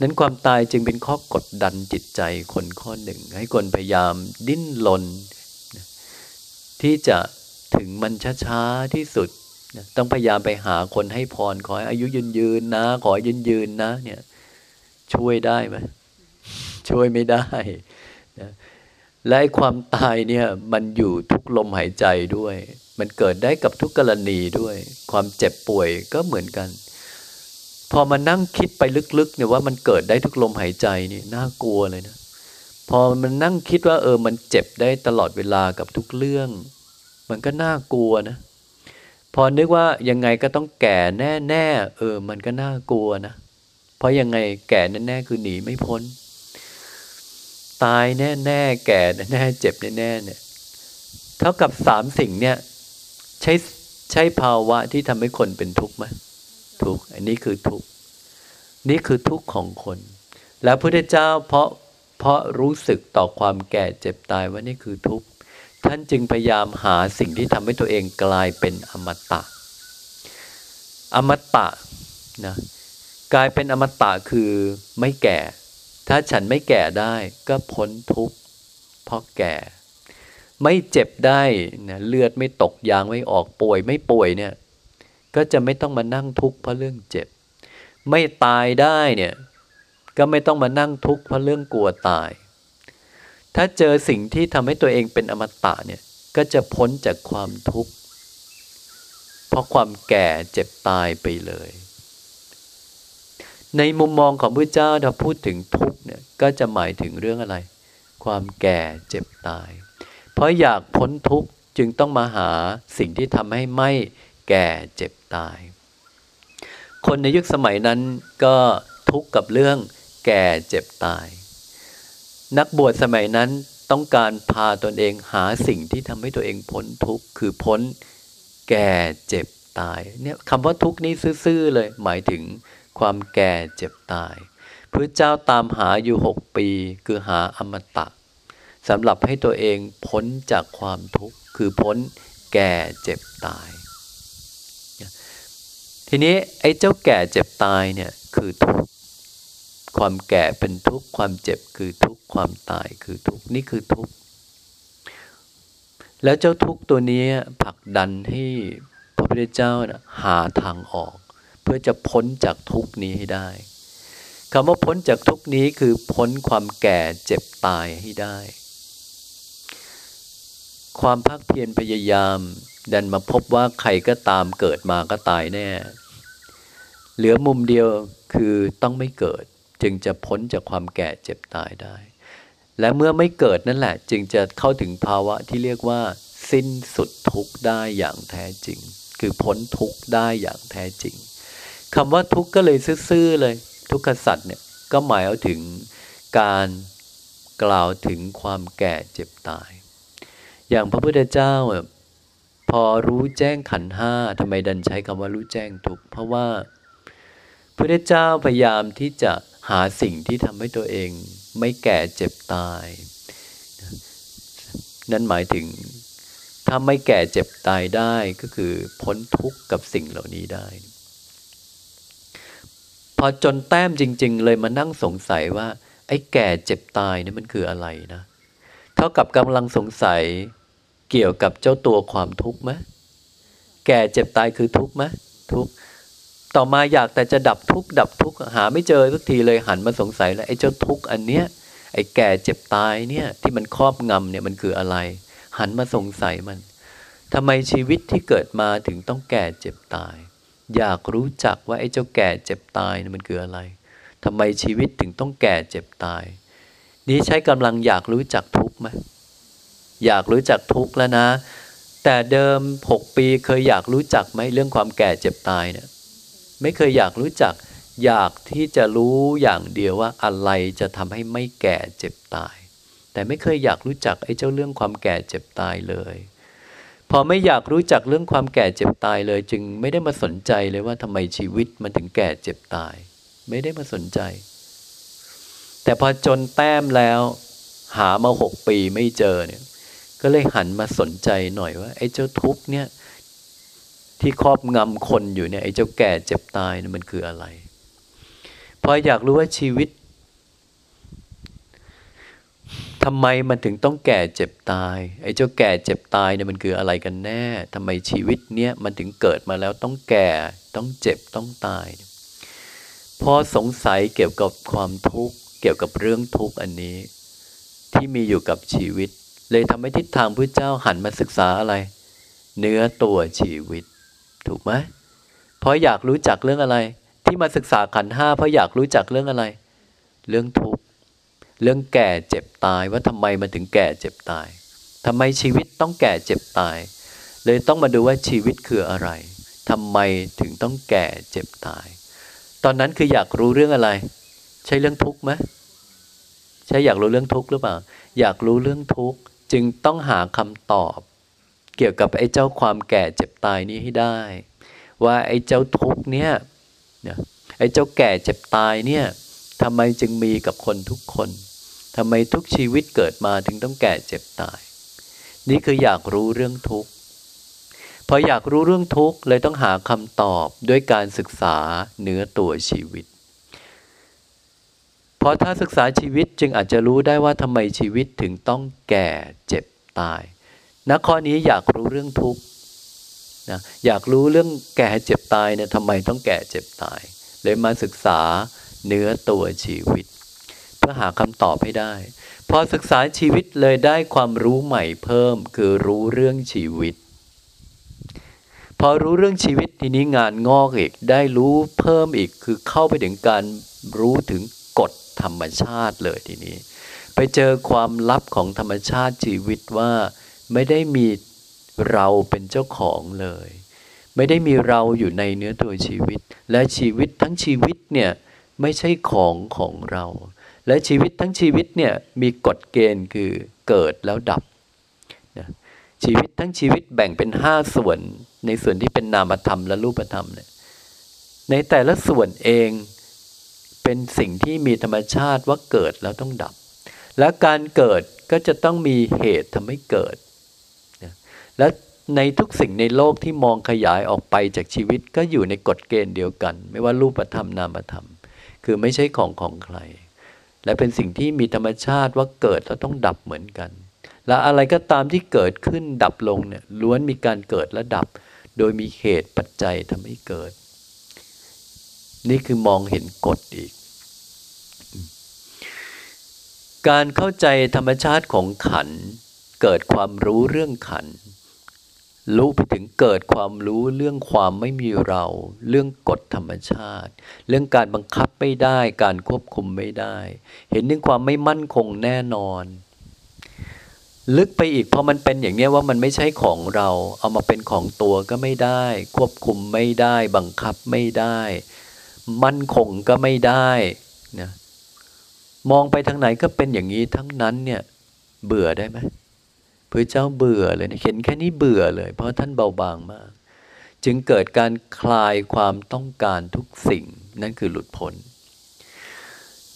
นั้นความตายจึงเป็นข้อกดดันจิตใจคนข้อหนึ่ง ให้คนพยายามดิ้นรนที่จะถึงมันช้าๆที่สุด ต้องพยายามไปหาคนให้พรขอให้อายุยืนยืนนะ ขอยืนยืนนะ เนี่ย ช่วยได้ไหมช่วยไม่ได้นะและความตายเนี่ยมันอยู่ทุกลมหายใจด้วย มันเกิดได้กับทุกกรณีด้วย ความเจ็บป่วยก็เหมือนกัน พอมานั่งคิดไปลึกๆเนี่ยว่ามันเกิดได้ทุกลมหายใจนี่น่ากลัวเลยนะ พอมันนั่งคิดว่าเออมันเจ็บได้ตลอดเวลากับทุกเรื่อง มันก็น่ากลัวนะ พอนึกว่ายังไงก็ต้องแก่แน่ๆเออ มันก็น่ากลัวนะ เพราะยังไงแก่แน่ๆคือหนีไม่พ้น ตายแน่ๆแก่แน่ๆเจ็บแน่ๆเนี่ย เท่ากับสามสิ่งเนี่ย ใช้ใช้ภาวะที่ทำให้คนเป็นทุกข์ไหม ทุกข์อันนี้คือทุกข์นี่คือทุกข์ของคน แล้วพระพุทธเจ้าเพราะเพราะรู้สึกต่อความแก่เจ็บตายว่านี่คือทุกข์ท่านจึงพยายามหาสิ่งที่ทำให้ตัวเองกลายเป็นอมตะ อมตะนะกลายเป็นอมตะคือไม่แก่ ถ้าฉันไม่แก่ได้ก็พ้นทุกข์เพราะแก่ ไม่เจ็บได้นะเลือดไม่ตกยางไม่ออกป่วยไม่ป่วยเนี่ย ก็จะไม่ต้องมานั่งทุกข์เพราะเรื่องเจ็บ ไม่ตายได้เนี่ย ก็ไม่ต้องมานั่งทุกข์เพราะเรื่องกลัวตาย ถ้าเจอสิ่งที่ทำให้ตัวเองเป็นอมตะเนี่ย ก็จะพ้นจากความทุกข์ เพราะความแก่เจ็บตายไปเลย ในมุมมองของพระเจ้าถ้าพูดถึงทุกข์เนี่ย ก็จะหมายถึงเรื่องอะไร ความแก่เจ็บตาย เพราะอยากพ้นทุกข์จึงต้องมาหาสิ่งที่ทำให้ไม่ แก่เจ็บตาย คนในยุคสมัยนั้นก็ทุกข์กับเรื่องแก่เจ็บตาย นักบวชสมัยนั้นต้องการพาตนเองหาสิ่งที่ทำให้ตัวเองพ้นทุกข์คือพ้นแก่เจ็บตายเนี่ยคำว่าทุกข์นี้ซื่อๆเลยหมายถึงความแก่เจ็บตายพระเจ้าตามหาอยู่หกปี คือหาอมตะสำหรับให้ตัวเองพ้นจากความทุกข์คือพ้นแก่เจ็บตาย ทีนี้ไอ้เจ้าแก่เจ็บตายเนี่ยคือทุกข์ความแก่เป็นทุกข์ความเจ็บคือทุกข์ความตายคือทุกข์นี่คือทุกข์แล้วเจ้าทุกข์ตัวนี้ผลักดันให้พระพุทธเจ้านะหาทางออก เพื่อจะพ้นจากทุกข์นี้ให้ได้คำว่าพ้นจากทุกข์นี้คือพ้นความแก่เจ็บตายให้ได้ ความภาคเพียรพยายาม ดันมาพบว่าใครก็ตามเกิดมาก็ตายแน่ เหลือมุมเดียวคือต้องไม่เกิด จึงจะพ้นจากความแก่เจ็บตายได้ และเมื่อไม่เกิดนั่นแหละ จึงจะเข้าถึงภาวะที่เรียกว่า สิ้นสุดทุกข์ได้อย่างแท้จริง คือพ้นทุกข์ได้อย่างแท้จริงคำว่าทุกข์ก็เลยซื่อๆเลย ทุกขสัตว์เนี่ยก็หมายเอาถึงการกล่าวถึงความแก่เจ็บตาย อย่างพระพุทธเจ้า พอรู้แจ้งขันห้าทำไมดันใช้คำว่ารู้แจ้งทุกเพราะว่าพระเจ้าพยายามที่จะหาสิ่งที่ทำให้ตัวเองไม่แก่เจ็บตาย นั่นหมายถึงถ้าไม่แก่เจ็บตายได้ก็คือพ้นทุกข์กับสิ่งเหล่านี้ได้ พอจนแต้มจริง ๆ เลยมานั่งสงสัยว่า ไอ้แก่เจ็บตายนี่มันคืออะไรนะ เท่ากับกำลังสงสัย เกี่ยวกับเจ้าตัวความทุกข์ไหมแก่เจ็บตายคือทุกข์ไหมทุกข์ต่อมาอยากแต่จะดับทุกข์ดับทุกข์หาไม่เจอสักทีเลยหันมาสงสัยแล้วไอ้เจ้าทุกข์อันเนี้ยไอ้แก่เจ็บตายเนี่ยที่มันครอบงำเนี่ยมันคืออะไร หันมาสงสัยมันทำไมชีวิตที่เกิดมาถึงต้องแก่เจ็บตาย อยากรู้จักว่าไอ้เจ้าแก่เจ็บตายเนี่ยมันคืออะไรทำไมชีวิตถึงต้องแก่เจ็บตาย นี้ใช้กำลังอยากรู้จักทุกข์ไหม อยากรู้จักทุกข์แล้วนะ แต่เดิมหกปีเคยอยากรู้จักไหมเรื่องความแก่เจ็บตายเนี่ยไม่เคยอยากรู้จัก อยากที่จะรู้อย่างเดียวว่าอะไรจะทำให้ไม่แก่เจ็บตาย แต่ไม่เคยอยากรู้จักไอ้เจ้าเรื่องความแก่เจ็บตายเลย พอไม่อยากรู้จักเรื่องความแก่เจ็บตายเลย จึงไม่ได้มาสนใจเลยว่าทำไมชีวิตมันถึงแก่เจ็บตาย ไม่ได้มาสนใจ แต่พอจนแต้มแล้ว หามาหกปีไม่เจอเนี่ย ก็เลยหันมาสนใจหน่อยว่า ไอ้เจ้าทุกเนี่ย ที่ครอบงำคนอยู่เนี่ยไอ้เจ้าแก่เจ็บตายเนี่ยมันคืออะไรพออยากรู้ว่าชีวิตทำไมมันถึงต้องแก่เจ็บตาย ไอ้เจ้าแก่เจ็บตายเนี่ยมันคืออะไรกันแน่ทำไมชีวิตเนี้ยมันถึงเกิดมาแล้วต้องแก่ต้องเจ็บต้องตาย พอสงสัยเกี่ยวกับความทุกข์เกี่ยวกับเรื่องทุกข์อันนี้ ที่มีอยู่กับชีวิต เลยทำให้ทิศทางพระเจ้าหันมาศึกษาอะไร เนื้อตัวชีวิต ถูกไหมเพราะอยากรู้จักเรื่องอะไร ที่มาศึกษาขันห้าเพราะอยากรู้จักเรื่องอะไร เรื่องทุกข์เรื่องแก่เจ็บตายว่าทำไมมันถึงแก่เจ็บตายทำไมชีวิตต้องแก่เจ็บตาย เลยต้องมาดูว่าชีวิตคืออะไรทำไมถึงต้องแก่เจ็บตาย ตอนนั้นคืออยากรู้เรื่องอะไร ใช่เรื่องทุกข์ไหมใช่อยากรู้เรื่องทุกข์หรือเปล่า อยากรู้เรื่องทุกข์ จึงต้องหาคำตอบ เกี่ยวกับไอ้เจ้าความแก่เจ็บตายนี้ให้ได้ ว่าไอ้เจ้าทุกเนี่ยไอ้เจ้าแก่เจ็บตายเนี่ยทำไมจึงมีกับคนทุกคนทำไมทุกชีวิตเกิดมาถึงต้องแก่เจ็บตาย นี่คืออยากรู้เรื่องทุกข์พออยากรู้เรื่องทุกข์เลยต้องหาคำตอบด้วยการศึกษาเนื้อตัวชีวิต ราะถ้าศึกษาชีวิตจึงอาจจะรู้ได้ว่าทำไมชีวิตถึงต้องแก่เจ็บตายนักข้อนี้อยากรู้เรื่องทุกข์นะอยากรู้เรื่องแก่เจ็บตายเนี่ยทำไมต้องแก่เจ็บตาย เลยมาศึกษาเนื้อตัวชีวิต เพื่อหาคำตอบให้ได้ พอศึกษาชีวิตเลยได้ความรู้ใหม่เพิ่มคือรู้เรื่องชีวิต พอรู้เรื่องชีวิตทีนี้งานงอกอีกได้รู้เพิ่มอีกคือเข้าไปถึงการรู้ถึง กฎธรรมชาติเลยทีนี้ ไปเจอความลับของธรรมชาติชีวิตว่า ไม่ได้มีเราเป็นเจ้าของเลย ไม่ได้มีเราอยู่ในเนื้อตัวชีวิต และชีวิตทั้งชีวิตเนี่ยไม่ใช่ของของเรา และชีวิตทั้งชีวิตเนี่ยมีกฎเกณฑ์คือเกิดแล้วดับนะชีวิตทั้งชีวิตแบ่งเป็นห้าส่วน ในส่วนที่เป็นนามธรรมและรูปธรรมเนี่ยในแต่ละส่วนเอง เป็นสิ่งที่มีธรรมชาติว่าเกิดแล้วต้องดับ และการเกิดก็จะต้องมีเหตุทำให้เกิดและในทุกสิ่งในโลกที่มองขยายออกไปจากชีวิตก็อยู่ในกฎเกณฑ์เดียวกัน ไม่ว่ารูปธรรมนามธรรม คือไม่ใช่ของของใคร และเป็นสิ่งที่มีธรรมชาติว่าเกิดแล้วต้องดับเหมือนกัน และอะไรก็ตามที่เกิดขึ้นดับลงเนี่ยล้วนมีการเกิดและดับ โดยมีเหตุปัจจัยทำให้เกิด นี่คือมองเห็นกฎอีก การเข้าใจธรรมชาติของขัน เกิดความรู้เรื่องขัน รู้ไปถึงเกิดความรู้เรื่องความไม่มีเรา เรื่องกฎธรรมชาติ เรื่องการบังคับไม่ได้ การควบคุมไม่ได้ เห็นถึงความไม่มั่นคงแน่นอนลึกไปอีกพอมันเป็นอย่างนี้ว่ามันไม่ใช่ของเรา เอามาเป็นของตัวก็ไม่ได้ ควบคุมไม่ได้ บังคับไม่ได้ มั่นคงก็ไม่ได้นะมองไปทางไหนก็เป็นอย่างนี้ทั้งนั้นเนี่ยเบื่อได้ไหมพระเจ้าเบื่อเลยนะเห็นแค่นี้เบื่อเลย เพราะท่านเบาบางมาก จึงเกิดการคลายความต้องการทุกสิ่งนั่นคือหลุดพ้น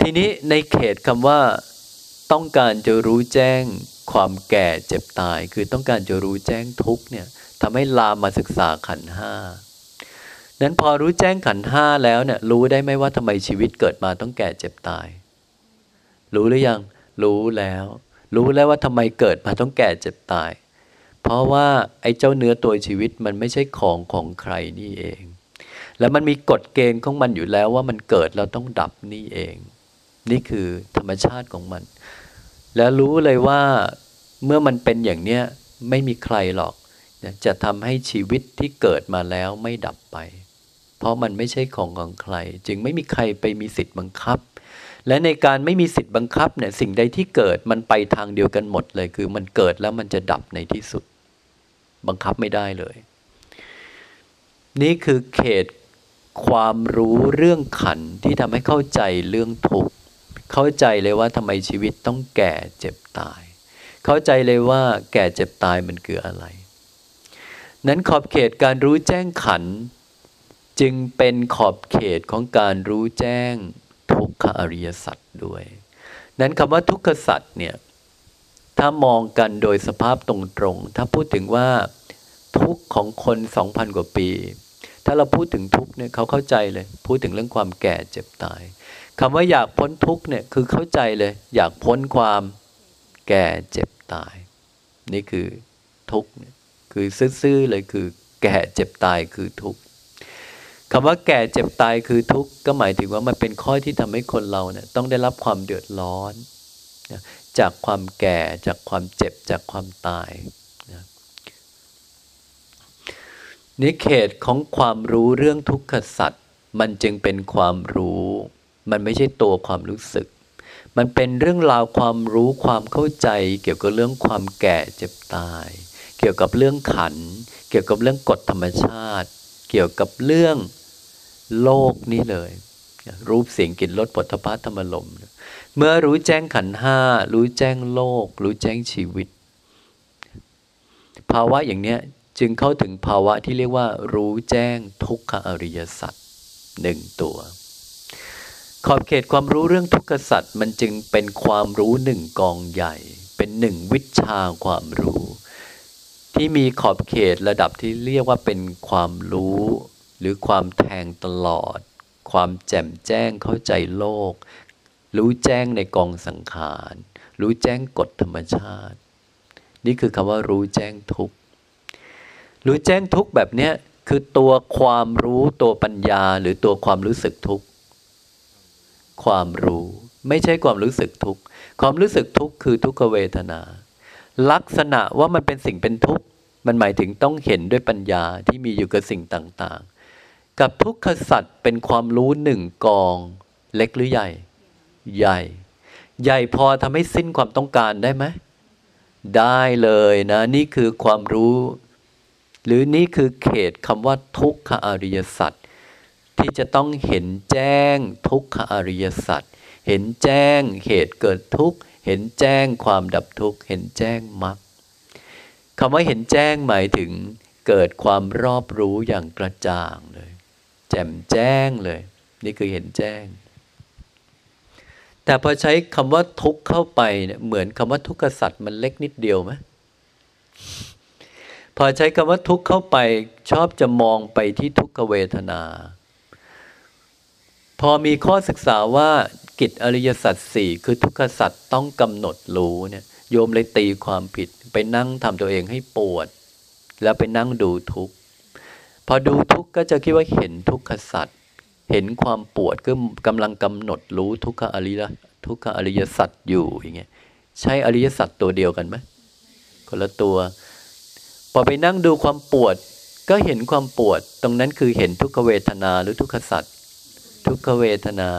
ทีนี้ในเขตคำว่าต้องการจะรู้แจ้งความแก่เจ็บตาย คือต้องการจะรู้แจ้งทุกเนี่ยทำให้ลามมาศึกษาขันห้า นั้นพอรู้แจ้งขันห้าแล้วเนี่ยรู้ได้ไหมว่าทำไมชีวิตเกิดมาต้องแก่เจ็บตาย รู้หรือยัง รู้แล้ว รู้แล้วว่าทำไมเกิดมาต้องแก่เจ็บตาย เพราะว่าไอ้เจ้าเนื้อตัวชีวิตมันไม่ใช่ของของใครนี่เอง แล้วมันมีกฎเกณฑ์ของมันอยู่แล้วว่ามันเกิดแล้วต้องดับนี่เอง นี่คือธรรมชาติของมัน แล้วรู้เลยว่าเมื่อมันเป็นอย่างเนี้ยไม่มีใครหรอกจะทำให้ชีวิตที่เกิดมาแล้วไม่ดับไป เพราะมันไม่ใช่ของของใคร จึงไม่มีใครไปมีสิทธิ์บังคับ และในการไม่มีสิทธิ์บังคับเนี่ยสิ่งใดที่เกิดมันไปทางเดียวกันหมดเลย คือมันเกิดแล้วมันจะดับในที่สุด บังคับไม่ได้เลย นี่คือเขตความรู้เรื่องขันที่ทำให้เข้าใจเรื่องทุกข์เข้าใจเลยว่าทำไมชีวิตต้องแก่เจ็บตาย เข้าใจเลยว่าแก่เจ็บตายมันคืออะไร นั้นขอบเขตการรู้แจ้งขัน จึงเป็นขอบเขตของการรู้แจ้งทุกขอริยสัจด้วย นั้นคำว่าทุกขสัจเนี่ยถ้ามองกันโดยสภาพตรงๆ ถ้าพูดถึงว่าทุกของคนสองพันกว่าปี ถ้าเราพูดถึงทุกเนี่ยเขาเข้าใจเลย พูดถึงเรื่องความแก่เจ็บตายคำว่าอยากพ้นทุกเนี่ยคือเข้าใจเลย อยากพ้นความแก่เจ็บตาย นี่คือทุกเนี่ยคือซื่อๆเลยคือแก่เจ็บตายคือทุกข์ คำว่าแก่เจ็บตายคือทุกข์ก็หมายถึงว่ามันเป็นข้อที่ทำให้คนเราเนี่ยต้องได้รับความเดือดร้อนจากความแก่จากความเจ็บจากความตายนี่เขตของความรู้เรื่องทุกขสัตว์มันจึงเป็นความรู้ มันไม่ใช่ตัวความรู้สึก มันเป็นเรื่องราวความรู้ความเข้าใจ เกี่ยวกับเรื่องความแก่เจ็บตาย เกี่ยวกับเรื่องขัน เกี่ยวกับเรื่องกฎธรรมชาติ เกี่ยวกับเรื่อง โลกนี้เลย รูปเสียงกลิ่นรสปัทพะธรรมลม เมื่อรู้แจ้งขันห้า รู้แจ้งโลก รู้แจ้งชีวิต ภาวะอย่างเนี้ยจึงเข้าถึงภาวะที่เรียกว่า รู้แจ้งทุกขอริยสัจหนึ่งตัว ขอบเขตความรู้เรื่องทุกขสัตว์มันจึงเป็นความรู้หนึ่งกองใหญ่ เป็นหนึ่งวิชาความรู้ ที่มีขอบเขตระดับที่เรียกว่าเป็นความรู้ หรือความแทงตลอด ความแจ่มแจ้งเข้าใจโลก รู้แจ้งในกองสังขาร รู้แจ้งกฎธรรมชาติ นี่คือคำว่ารู้แจ้งทุกรู้แจ้งทุกแบบเนี้ยคือตัวความรู้ตัวปัญญาหรือตัวความรู้สึกทุกความรู้ไม่ใช่ความรู้สึกทุกความรู้สึกทุกคือทุกขเวทนา ลักษณะว่ามันเป็นสิ่งเป็นทุกข์มันหมายถึงต้องเห็นด้วยปัญญาที่มีอยู่กับสิ่งต่าง กับทุกขสัตว์เป็นความรู้หนึ่งกอง เล็กหรือใหญ่ ใหญ่ ใหญ่พอทำให้สิ้นความต้องการได้ไหมได้เลยนะ นี่คือความรู้ หรือนี่คือเขตคำว่าทุกขอริยสัจที่จะต้องเห็นแจ้งทุกขอริยสัจเห็นแจ้งเหตุเกิดทุกข์ เห็นแจ้งความดับทุกข์ เห็นแจ้งมรรคคำว่าเห็นแจ้งหมายถึงเกิดความรอบรู้อย่างกระจ่างเลย แจ่มแจ้งเลย นี่คือเห็นแจ้ง แต่พอใช้คำว่าทุกข์เข้าไปเนี่ยเหมือนคำว่าทุกขสัตว์มันเล็กนิดเดียวไหมพอใช้คำว่าทุกข์เข้าไปชอบจะมองไปที่ทุกขเวทนา พอมีข้อศึกษาว่ากิจอริยสัจสี่คือทุกขสัจต้องกำหนดรู้เนี่ยโยมเลยตีความผิด ไปนั่งทำตัวเองให้ปวด แล้วไปนั่งดูทุกข์ พอดูทุกข์ก็จะคิดว่าเห็นทุกขสัจเห็นความปวดก็กำลังกำหนดรู้ทุกขอริยทุกขอริยสัจอยู่อย่างเงี้ยใช่อริยสัจตัวเดียวกันไหมคนละตัว พอไปนั่งดูความปวด ก็เห็นความปวด ตรงนั้นคือเห็นทุกขเวทนาหรือทุกขสัจทุกขเวทนา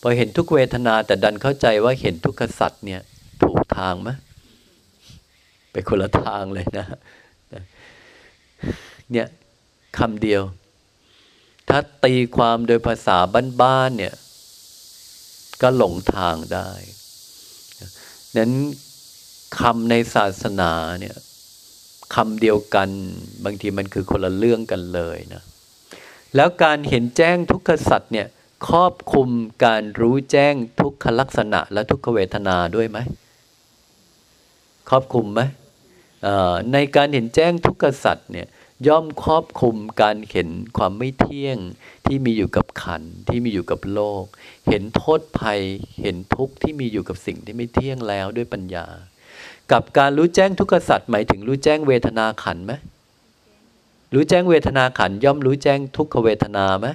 พอเห็นทุกเวทนาแต่ดันเข้าใจว่าเห็นทุกขสัตว์เนี่ย ถูกทางไหมไปคนละทางเลยนะ เนี่ยคำเดียว ถ้าตีความโดยภาษาบ้านๆเนี่ย ก็หลงทางได้นั้นคำในศาสนาเนี่ยคำเดียวกันบางทีมันคือคนละเรื่องกันเลยนะ แล้วการเห็นแจ้งทุกขสัตว์เนี่ยครอบคุมการรู้แจ้งทุกขลักษณะ และทุกขเวทนาด้วยไหมครอบคุมไหมในการเห็นแจ้งทุกขสัตว์เนี่ย ย่อมครอบคุมการเห็นความไม่เที่ยงที่มีอยู่กับขันที่มีอยู่กับโลก เห็นโทษภัย เห็นทุกข์ที่มีอยู่กับสิ่งที่ไม่เที่ยงแล้วด้วยปัญญา กับการรู้แจ้งทุกขสัตว์หมายถึงรู้แจ้งเวทนาขันไหมรู้แจ้งเวทนาขันย่อมรู้แจ้งทุกขเวทนาไหม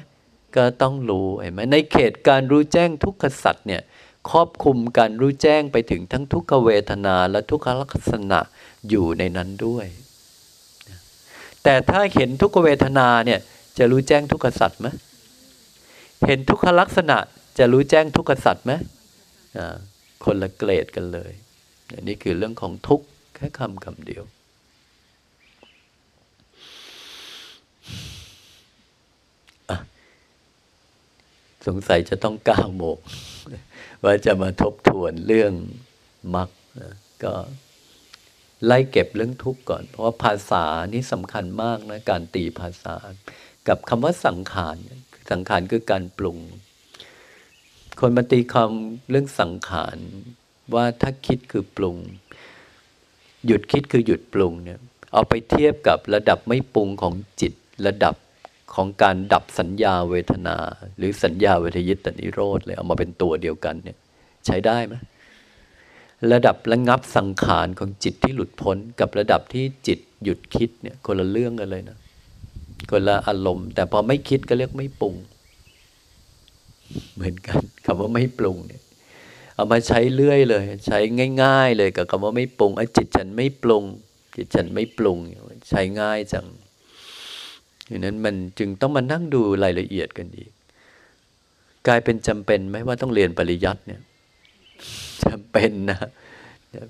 ก็ต้องรู้เห็นไหมในเขตการรู้แจ้งทุกขสัตว์เนี่ยครอบคุมการรู้แจ้งไปถึงทั้งทุกขเวทนาและทุกขลักษณะอยู่ในนั้นด้วย แต่ถ้าเห็นทุกเวทนาเนี่ยจะรู้แจ้งทุกขสัตว์ไหมเห็นทุกขลักษณะจะรู้แจ้งทุกขสัตว์ไหมคนละเกรดกันเลยอันี่คือเรื่องของทุกข์แค่คำคำเดียว สงสัยจะต้องก้าวโมก ว่าจะมาทบทวนเรื่องมรรคก็ ไล่เก็บเรื่องทุกข์ก่อน เพราะว่าภาษานี่สำคัญมากนะการตีภาษา กับคำว่าสังขารสังขารคือการปรุง คนมาตีคำเรื่องสังขารว่าถ้าคิดคือปรุง หยุดคิดคือหยุดปรุงเนี่ยเอาไปเทียบกับระดับไม่ปรุงของจิต ระดับของการดับสัญญาเวทนา หรือสัญญาเวทยิตนิโรธเลยเอามาเป็นตัวเดียวกันเนี่ยใช้ได้ไหม ระดับระงับสังขารของจิตที่หลุดพ้น กับระดับที่จิตหยุดคิดเนี่ยคนละเรื่องกันเลยนะคนละอารมณ์ แต่พอไม่คิดก็เรียกไม่ปรุง เหมือนกันคำว่าไม่ปรุงเนี่ยเอามาใช้เรื่อยเลย ใช้ง่าย ๆ เลยกับคำว่าไม่ปรุงไอ้จิตฉันไม่ปรุง จิตฉันไม่ปรุงใช้ง่ายจังดังนั้นมันจึงต้องมานั่งดูรายละเอียดกันอีก กลายเป็นจำเป็นไหมว่าต้องเรียนปริยัติเนี่ย จำเป็นนะ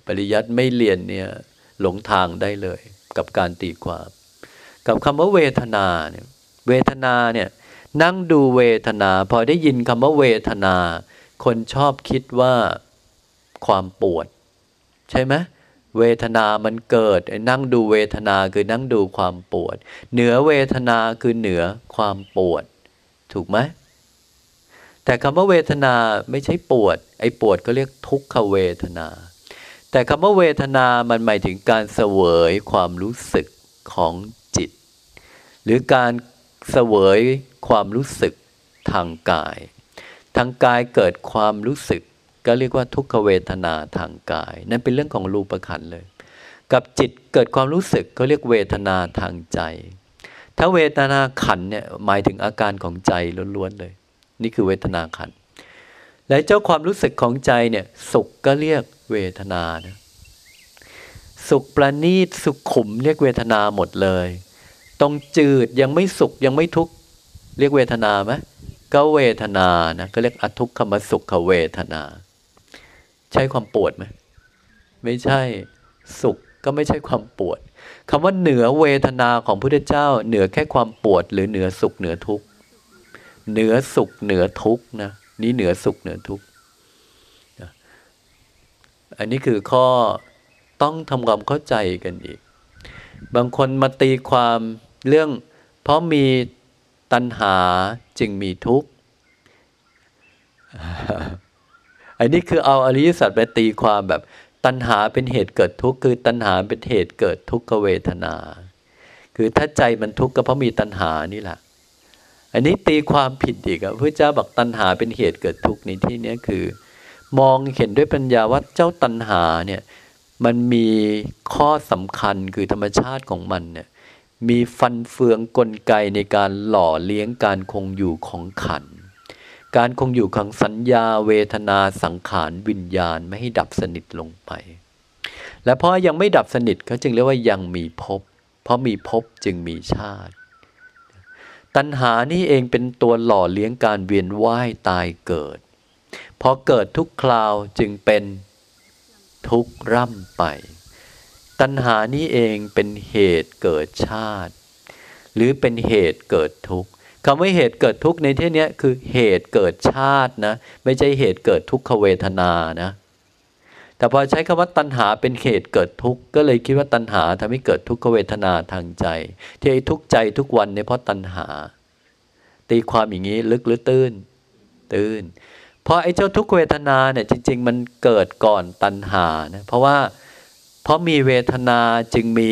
ปริยัติไม่เรียนเนี่ยหลงทางได้เลยกับการตีความ กับคำว่าเวทนาเนี่ยเวทนาเนี่ยนั่งดูเวทนา พอได้ยินคำว่าเวทนา คนชอบคิดว่าความปวด ใช่ไหมเวทนามันเกิดนั่งดูเวทนาคือนั่งดูความปวด เหนือเวทนาคือเหนือความปวด ถูกไหม แต่คำว่าเวทนาไม่ใช่ปวด ไอ้ปวดก็เรียกทุกขเวทนา แต่คำว่าเวทนามันหมายถึงการเสวยความรู้สึกของจิต หรือการเสวยความรู้สึกทางกาย ทางกายเกิดความรู้สึก ก็เรียกว่าทุกขเวทนาทางกาย นั่นเป็นเรื่องของรูปขันเลย กับจิตเกิดความรู้สึกก็เรียกเวทนาทางใจ ถ้าเวทนาขันเนี่ยหมายถึงอาการของใจล้วนๆเลย นี่คือเวทนาขัน และเจ้าความรู้สึกของใจเนี่ยสุขก็เรียกเวทนานะสุขประณีตสุขขุมเรียกเวทนาหมดเลย ตรงจืดยังไม่สุขยังไม่ทุกข์เรียกเวทนาไหมก็เวทนานะก็เรียกอทุกขมสุขเวทนา ใช่ความปวดไหมไม่ใช่สุขก็ไม่ใช่ความปวดคำว่าเหนือเวทนาของพระพุทธเจ้า เหนือแค่ความปวด หรือเหนือสุขเหนือทุกข์ เหนือสุขเหนือทุกข์นะนี่เหนือสุขเหนือทุกข์อันนี้คือข้อต้องทำความเข้าใจกันอีก บางคนมาตีความเรื่อง เพราะมีตัณหาจึงมีทุกข์ อันนี้คือเอาอริยสัจไปตีความแบบ ตัณหาเป็นเหตุเกิดทุกข์คือตัณหาเป็นเหตุเกิดทุกขเวทนา คือถ้าใจมันทุกข์ก็เพราะมีตัณหานี่แหละ อันนี้ตีความผิดอีกอะพระเจ้าบอกตัณหาเป็นเหตุเกิดทุกข์ในที่นี้คือ มองเห็นด้วยปัญญาว่าเจ้าตัณหาเนี่ยมันมีข้อสำคัญคือธรรมชาติของมันเนี่ยมีฟันเฟืองกลไกในการหล่อเลี้ยงการคงอยู่ของขัน การคงอยู่ของสัญญาเวทนาสังขารวิญญาณไม่ให้ดับสนิทลงไป และเพราะยังไม่ดับสนิทเขาจึงเรียกว่ายังมีภพเพราะมีภพจึงมีชาติ ตัณหานี่เองเป็นตัวหล่อเลี้ยงการเวียนว่ายตายเกิด พอเกิดทุกคราวจึงเป็นทุกข์ร่ำไป ตัณหานี้เองเป็นเหตุเกิดชาติ หรือเป็นเหตุเกิดทุกข์คำว่าเหตุเกิดทุกข์ในที่นี้คือเหตุเกิดชาตินะ ไม่ใช่เหตุเกิดทุกขเวทนานะ แต่พอใช้คำว่าตัณหาเป็นเหตุเกิดทุกข์ก็เลยคิดว่าตัณหาทำให้เกิดทุกขเวทนาทางใจ ที่ไอ้ทุกข์ใจทุกวันเนี่ยเพราะตัณหา ตีความอย่างนี้ลึกหรือตื้น ตื้น เพราะไอ้เจ้าทุกเวทนาเนี่ยจริง ๆ มันเกิดก่อนตัณหานะเพราะว่าเพราะมีเวทนาจึงมี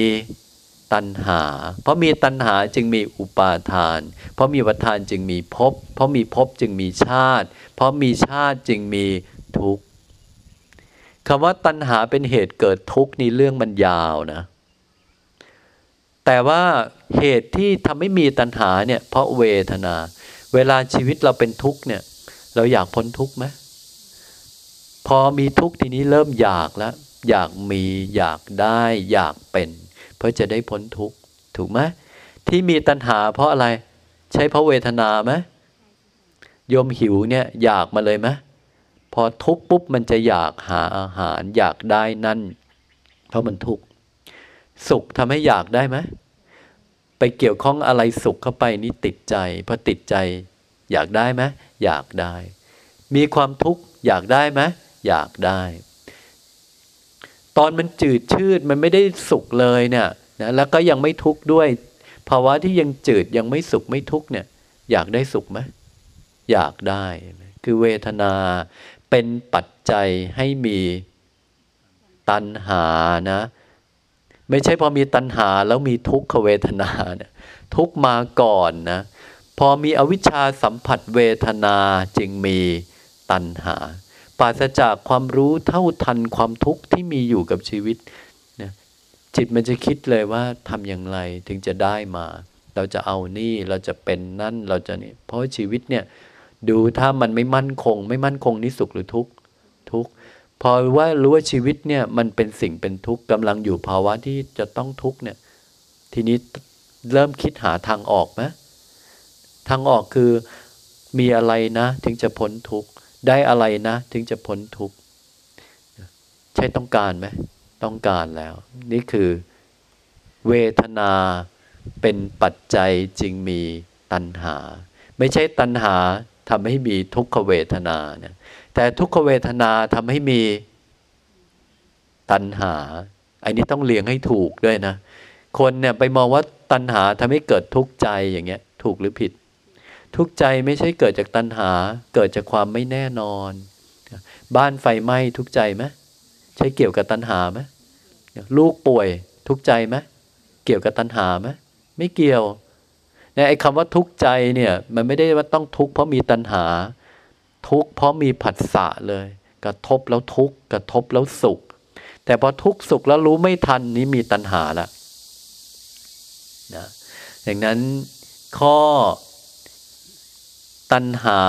ตัณหา เพราะมีตัณหาจึงมีอุปาทาน เพราะมีวัฏทานจึงมีภพ เพราะมีภพจึงมีชาติ เพราะมีชาติจึงมีทุกข์ คำว่าตัณหาเป็นเหตุเกิดทุกข์นี่เรื่องมันยาวนะ แต่ว่าเหตุที่ทำให้มีตัณหาเนี่ยเพราะเวทนา เวลาชีวิตเราเป็นทุกข์เนี่ย เราอยากพ้นทุกข์ไหมพอมีทุกข์ทีนี้เริ่มอยากแล้ว อยากมีอยากได้อยากเป็น เพื่อจะได้พ้นทุกข์ถูกไหมที่มีตัณหาเพราะอะไร ใช้เพราะเวทนาไหมโยมหิวเนี่ยอยากมาเลยไหม อทุกปุ๊บมันจะอยากหาอาหารอยากได้นั่น เพราะมันทุกข์สุขทำให้อยากได้ไหมไปเกี่ยวข้องอะไรสุขเข้าไปนี่ติดใจพอติดใจ อยากได้ไหมอยากได้ มีความทุกข์อยากได้ไหมอยากได้ ตอนมันจืดชืดมันไม่ได้สุขเลยเนี่ยนะแล้วก็ยังไม่ทุกข์ด้วย ภาวะที่ยังจืดยังไม่สุขไม่ทุกข์เนี่ย อยากได้สุขไหมอยากได้ คือเวทนา เป็นปัจจัยให้มีตัณหานะ ไม่ใช่พอมีตัณหาแล้วมีทุกขเวทนาเนี่ยทุกมาก่อนนะ พอมีอวิชชาสัมผัสเวทนาจึงมีตัณหาปราศจากความรู้เท่าทันความทุกข์ที่มีอยู่กับชีวิตนะจิตมันจะคิดเลยว่าทำอย่างไรถึงจะได้มา เราจะเอานี่เราจะเป็นนั่นเราจะนี่เพราะชีวิตเนี่ย ดูถ้ามันไม่มั่นคง ไม่มั่นคงนี่สุขหรือทุกข์ทุกข์พอว่ารู้ว่าชีวิตเนี่ยมันเป็นสิ่งเป็นทุกข์กำลังอยู่ภาวะที่จะต้องทุกข์เนี่ยทีนี้เริ่มคิดหาทางออกไหมทางออกคือมีอะไรนะ ถึงจะพ้นทุกข์ได้อะไรนะ ถึงจะพ้นทุกข์ใช่ต้องการไหมต้องการแล้ว นี่คือเวทนาเป็นปัจจัยจึงมีตัณหา ไม่ใช่ตัณหา ทำให้มีทุกขเวทนาเนี่ยแต่ทุกขเวทนาทำให้มีตัณหา อันนี้ต้องเลี้ยงให้ถูกด้วยนะ คนเนี่ยไปมองว่าตัณหาทำให้เกิดทุกข์ใจอย่างเงี้ย ถูกหรือผิด ทุกข์ใจไม่ใช่เกิดจากตัณหา เกิดจากความไม่แน่นอน บ้านไฟไหม้ทุกข์ใจไหมใช่เกี่ยวกับตัณหาไหมลูกป่วยทุกข์ใจไหมเกี่ยวกับตัณหาไหมไม่เกี่ยว นะไอ้คำว่าทุกข์ใจเนี่ยมันไม่ได้ว่าต้องทุกข์เพราะมีตัณหา ทุกข์เพราะมีผัสสะเลย กระทบแล้วทุกข์กระทบแล้วสุข แต่พอทุกข์สุขแล้วรู้ไม่ทันนี้มีตัณหาละนะอย่างนั้นข้อตัณหา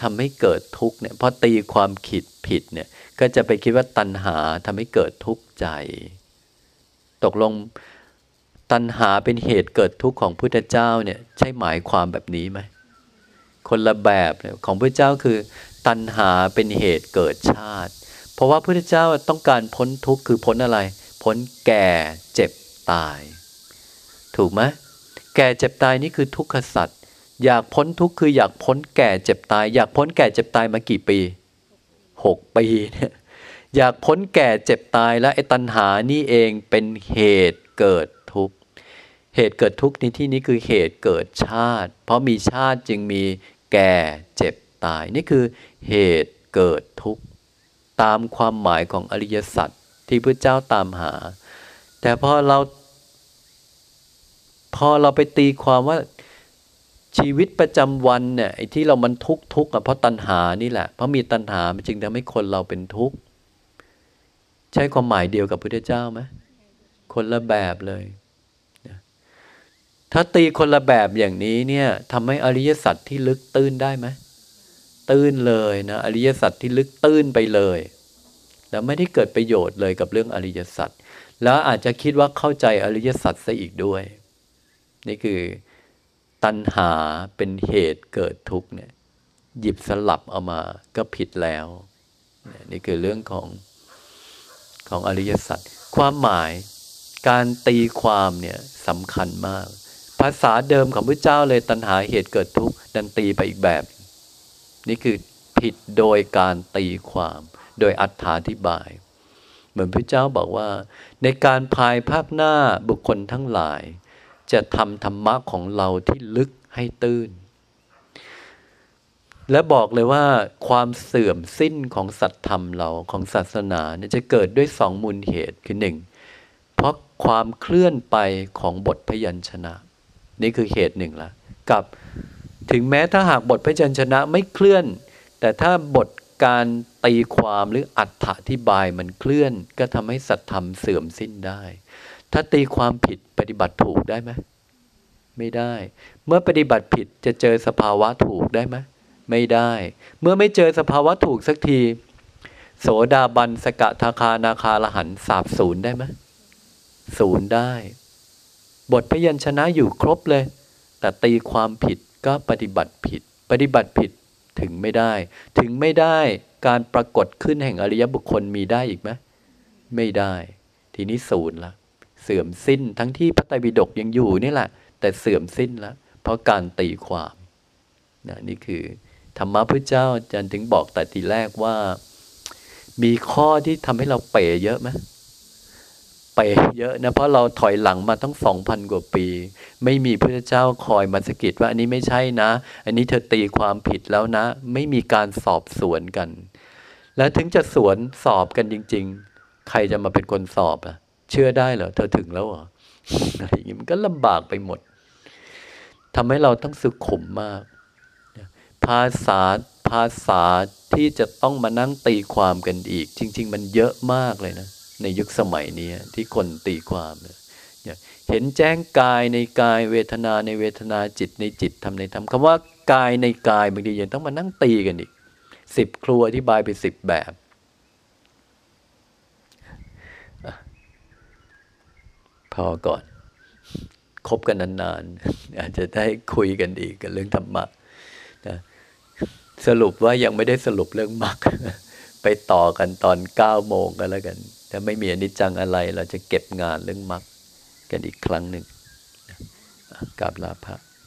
ทำให้เกิดทุกข์เนี่ยพอตีความขิดผิดเนี่ยก็จะไปคิดว่าตัณหาทำให้เกิดทุกข์ใจ ตกลง ตัณหาเป็นเหตุเกิดทุกข์ของพุทธเจ้าเนี่ยใช่หมายความแบบนี้ไหมคนละแบบของพระเจ้าคือ ตัณหาเป็นเหตุเกิดชาติ เพราะว่าพุทธเจ้าต้องการพ้นทุกข์คือพ้นอะไร พ้นแก่เจ็บตาย ถูกไหมแก่เจ็บตายนี่คือทุกขสัตว์อยากพ้นทุกข์คืออยากพ้นแก่เจ็บตาย อยากพ้นแก่เจ็บตายมากี่ปีหกปีเนี่ยอยากพ้นแก่เจ็บตายแล้วไอ้ตัณหานี่เองเป็นเหตุเกิด เหตุเกิดทุกข์ในที่นี้คือเหตุเกิดชาติ เพราะมีชาติจึงมีแก่เจ็บตาย นี่คือเหตุเกิดทุกข์ตามความหมายของอริยสัจที่พระเจ้าตามหา แต่พอเราพอเราไปตีความว่าชีวิตประจำวันเนี่ยไอ้ที่เรามันทุกทุกข์เพราะตัณหานี่แหละ เพราะมีตัณหามันจึงทำให้คนเราเป็นทุกข์ ใช่ความหมายเดียวกับพระพุทธเจ้าไหมคนละแบบเลย ถ้าตีคนละแบบอย่างนี้เนี่ยทำให้อริยสัจที่ลึกตื้นได้ไหมตื้นเลยนะอริยสัจที่ลึกตื้นไปเลย แล้วไม่ได้เกิดประโยชน์เลยกับเรื่องอริยสัจแล้วอาจจะคิดว่าเข้าใจอริยสัจซะอีกด้วย นี่คือตัณหาเป็นเหตุเกิดทุกข์เนี่ยหยิบสลับเอามาก็ผิดแล้ว นี่คือเรื่องของของอริยสัจความหมายการตีความเนี่ยสำคัญมากาษาเดิมของพระเจ้าเลยตัณหาเหตุเกิดทุกข์ดันตีไปอีกแบบ นี่คือผิดโดยการตีความ โดยอัธาธิบาย เหมือนพระเจ้าบอกว่า ในการภายภาคหน้าบุคคลทั้งหลาย จะทำธรรมะของเราที่ลึกให้ตื้น และบอกเลยว่าความเสื่อมสิ้นของสัตธรรมเราของศาสนาเนี่ยจะเกิดด้วยสองมูลเหตุคือหนึ่งเพราะความเคลื่อนไปของบทพยัญชนะ นี่คือเหตุหนึ่งละกับถึงแม้ถ้าหากบทพยัญชนะไม่เคลื่อน แต่ถ้าบทการตีความหรืออัตถอธิบายมันเคลื่อน ก็ทำให้สัตธรรมเสื่อมสิ้นได้ ถ้าตีความผิดปฏิบัติถูกได้ไหมไม่ได้ เมื่อปฏิบัติผิดจะเจอสภาวะถูกได้ไหมไม่ได้ เมื่อไม่เจอสภาวะถูกสักที โสดาบันสกทาคานาคาละหันสาบศูนย์ได้ไหมศูนย์ได้ บทพยัญชนะอยู่ครบเลย แต่ตีความผิดก็ปฏิบัติผิด ปฏิบัติผิดถึงไม่ได้ ถึงไม่ได้การปรากฏขึ้นแห่งอริยบุคคลมีได้อีกไหมไม่ได้ ทีนี้ศูนย์ละ เสื่อมสิ้นทั้งที่พระไตรปิฎกยังอยู่นี่แหละ แต่เสื่อมสิ้นล้วเพราะการตีความนะนี่คือธรรมะพระเจ้าอาจารย์ถึงบอกแต่ทีแรกว่า มีข้อที่ทำให้เราเป๋เยอะไหม เป๋เยอะนะเพราะเราถอยหลังมาตั้งสองพันกว่าปี ไม่มีพระเจ้าคอยมาสกิดว่าอันนี้ไม่ใช่นะ อันนี้เธอตีความผิดแล้วนะ ไม่มีการสอบสวนกัน แล้วถึงจะสวนสอบกันจริง ๆ ใครจะมาเป็นคนสอบอะเชื่อได้เหรอเธอถึงแล้วเหรออะไรอย่างนี้มันก็ลำบากไปหมดทำให้เราต้องสุขุมมาก ภาษาภาษาที่จะต้องมานั่งตีความกันอีก จริง ๆ มันเยอะมากเลยนะ ในยุคสมัยนี้ที่คนตีความเห็นแจ้งกายในกายเวทนาในเวทนาจิตในจิตทำในธรรมคำว่ากายในกายบางทียังต้องมานั่งตีกันอีกสิบครัวอธิบายไปสิบแบบพอก่อน คบกันนานๆ อาจจะได้คุยกันอีกกันเรื่องธรรมะนะสรุปว่ายังไม่ได้สรุปเรื่องมรรคไปต่อกันตอนเก้าโมงกันแล้วกัน ถ้าไม่มีอนิจจังอะไร เราจะเก็บงานเรื่องมรรคกันอีกครั้งหนึ่งกราบลาพระ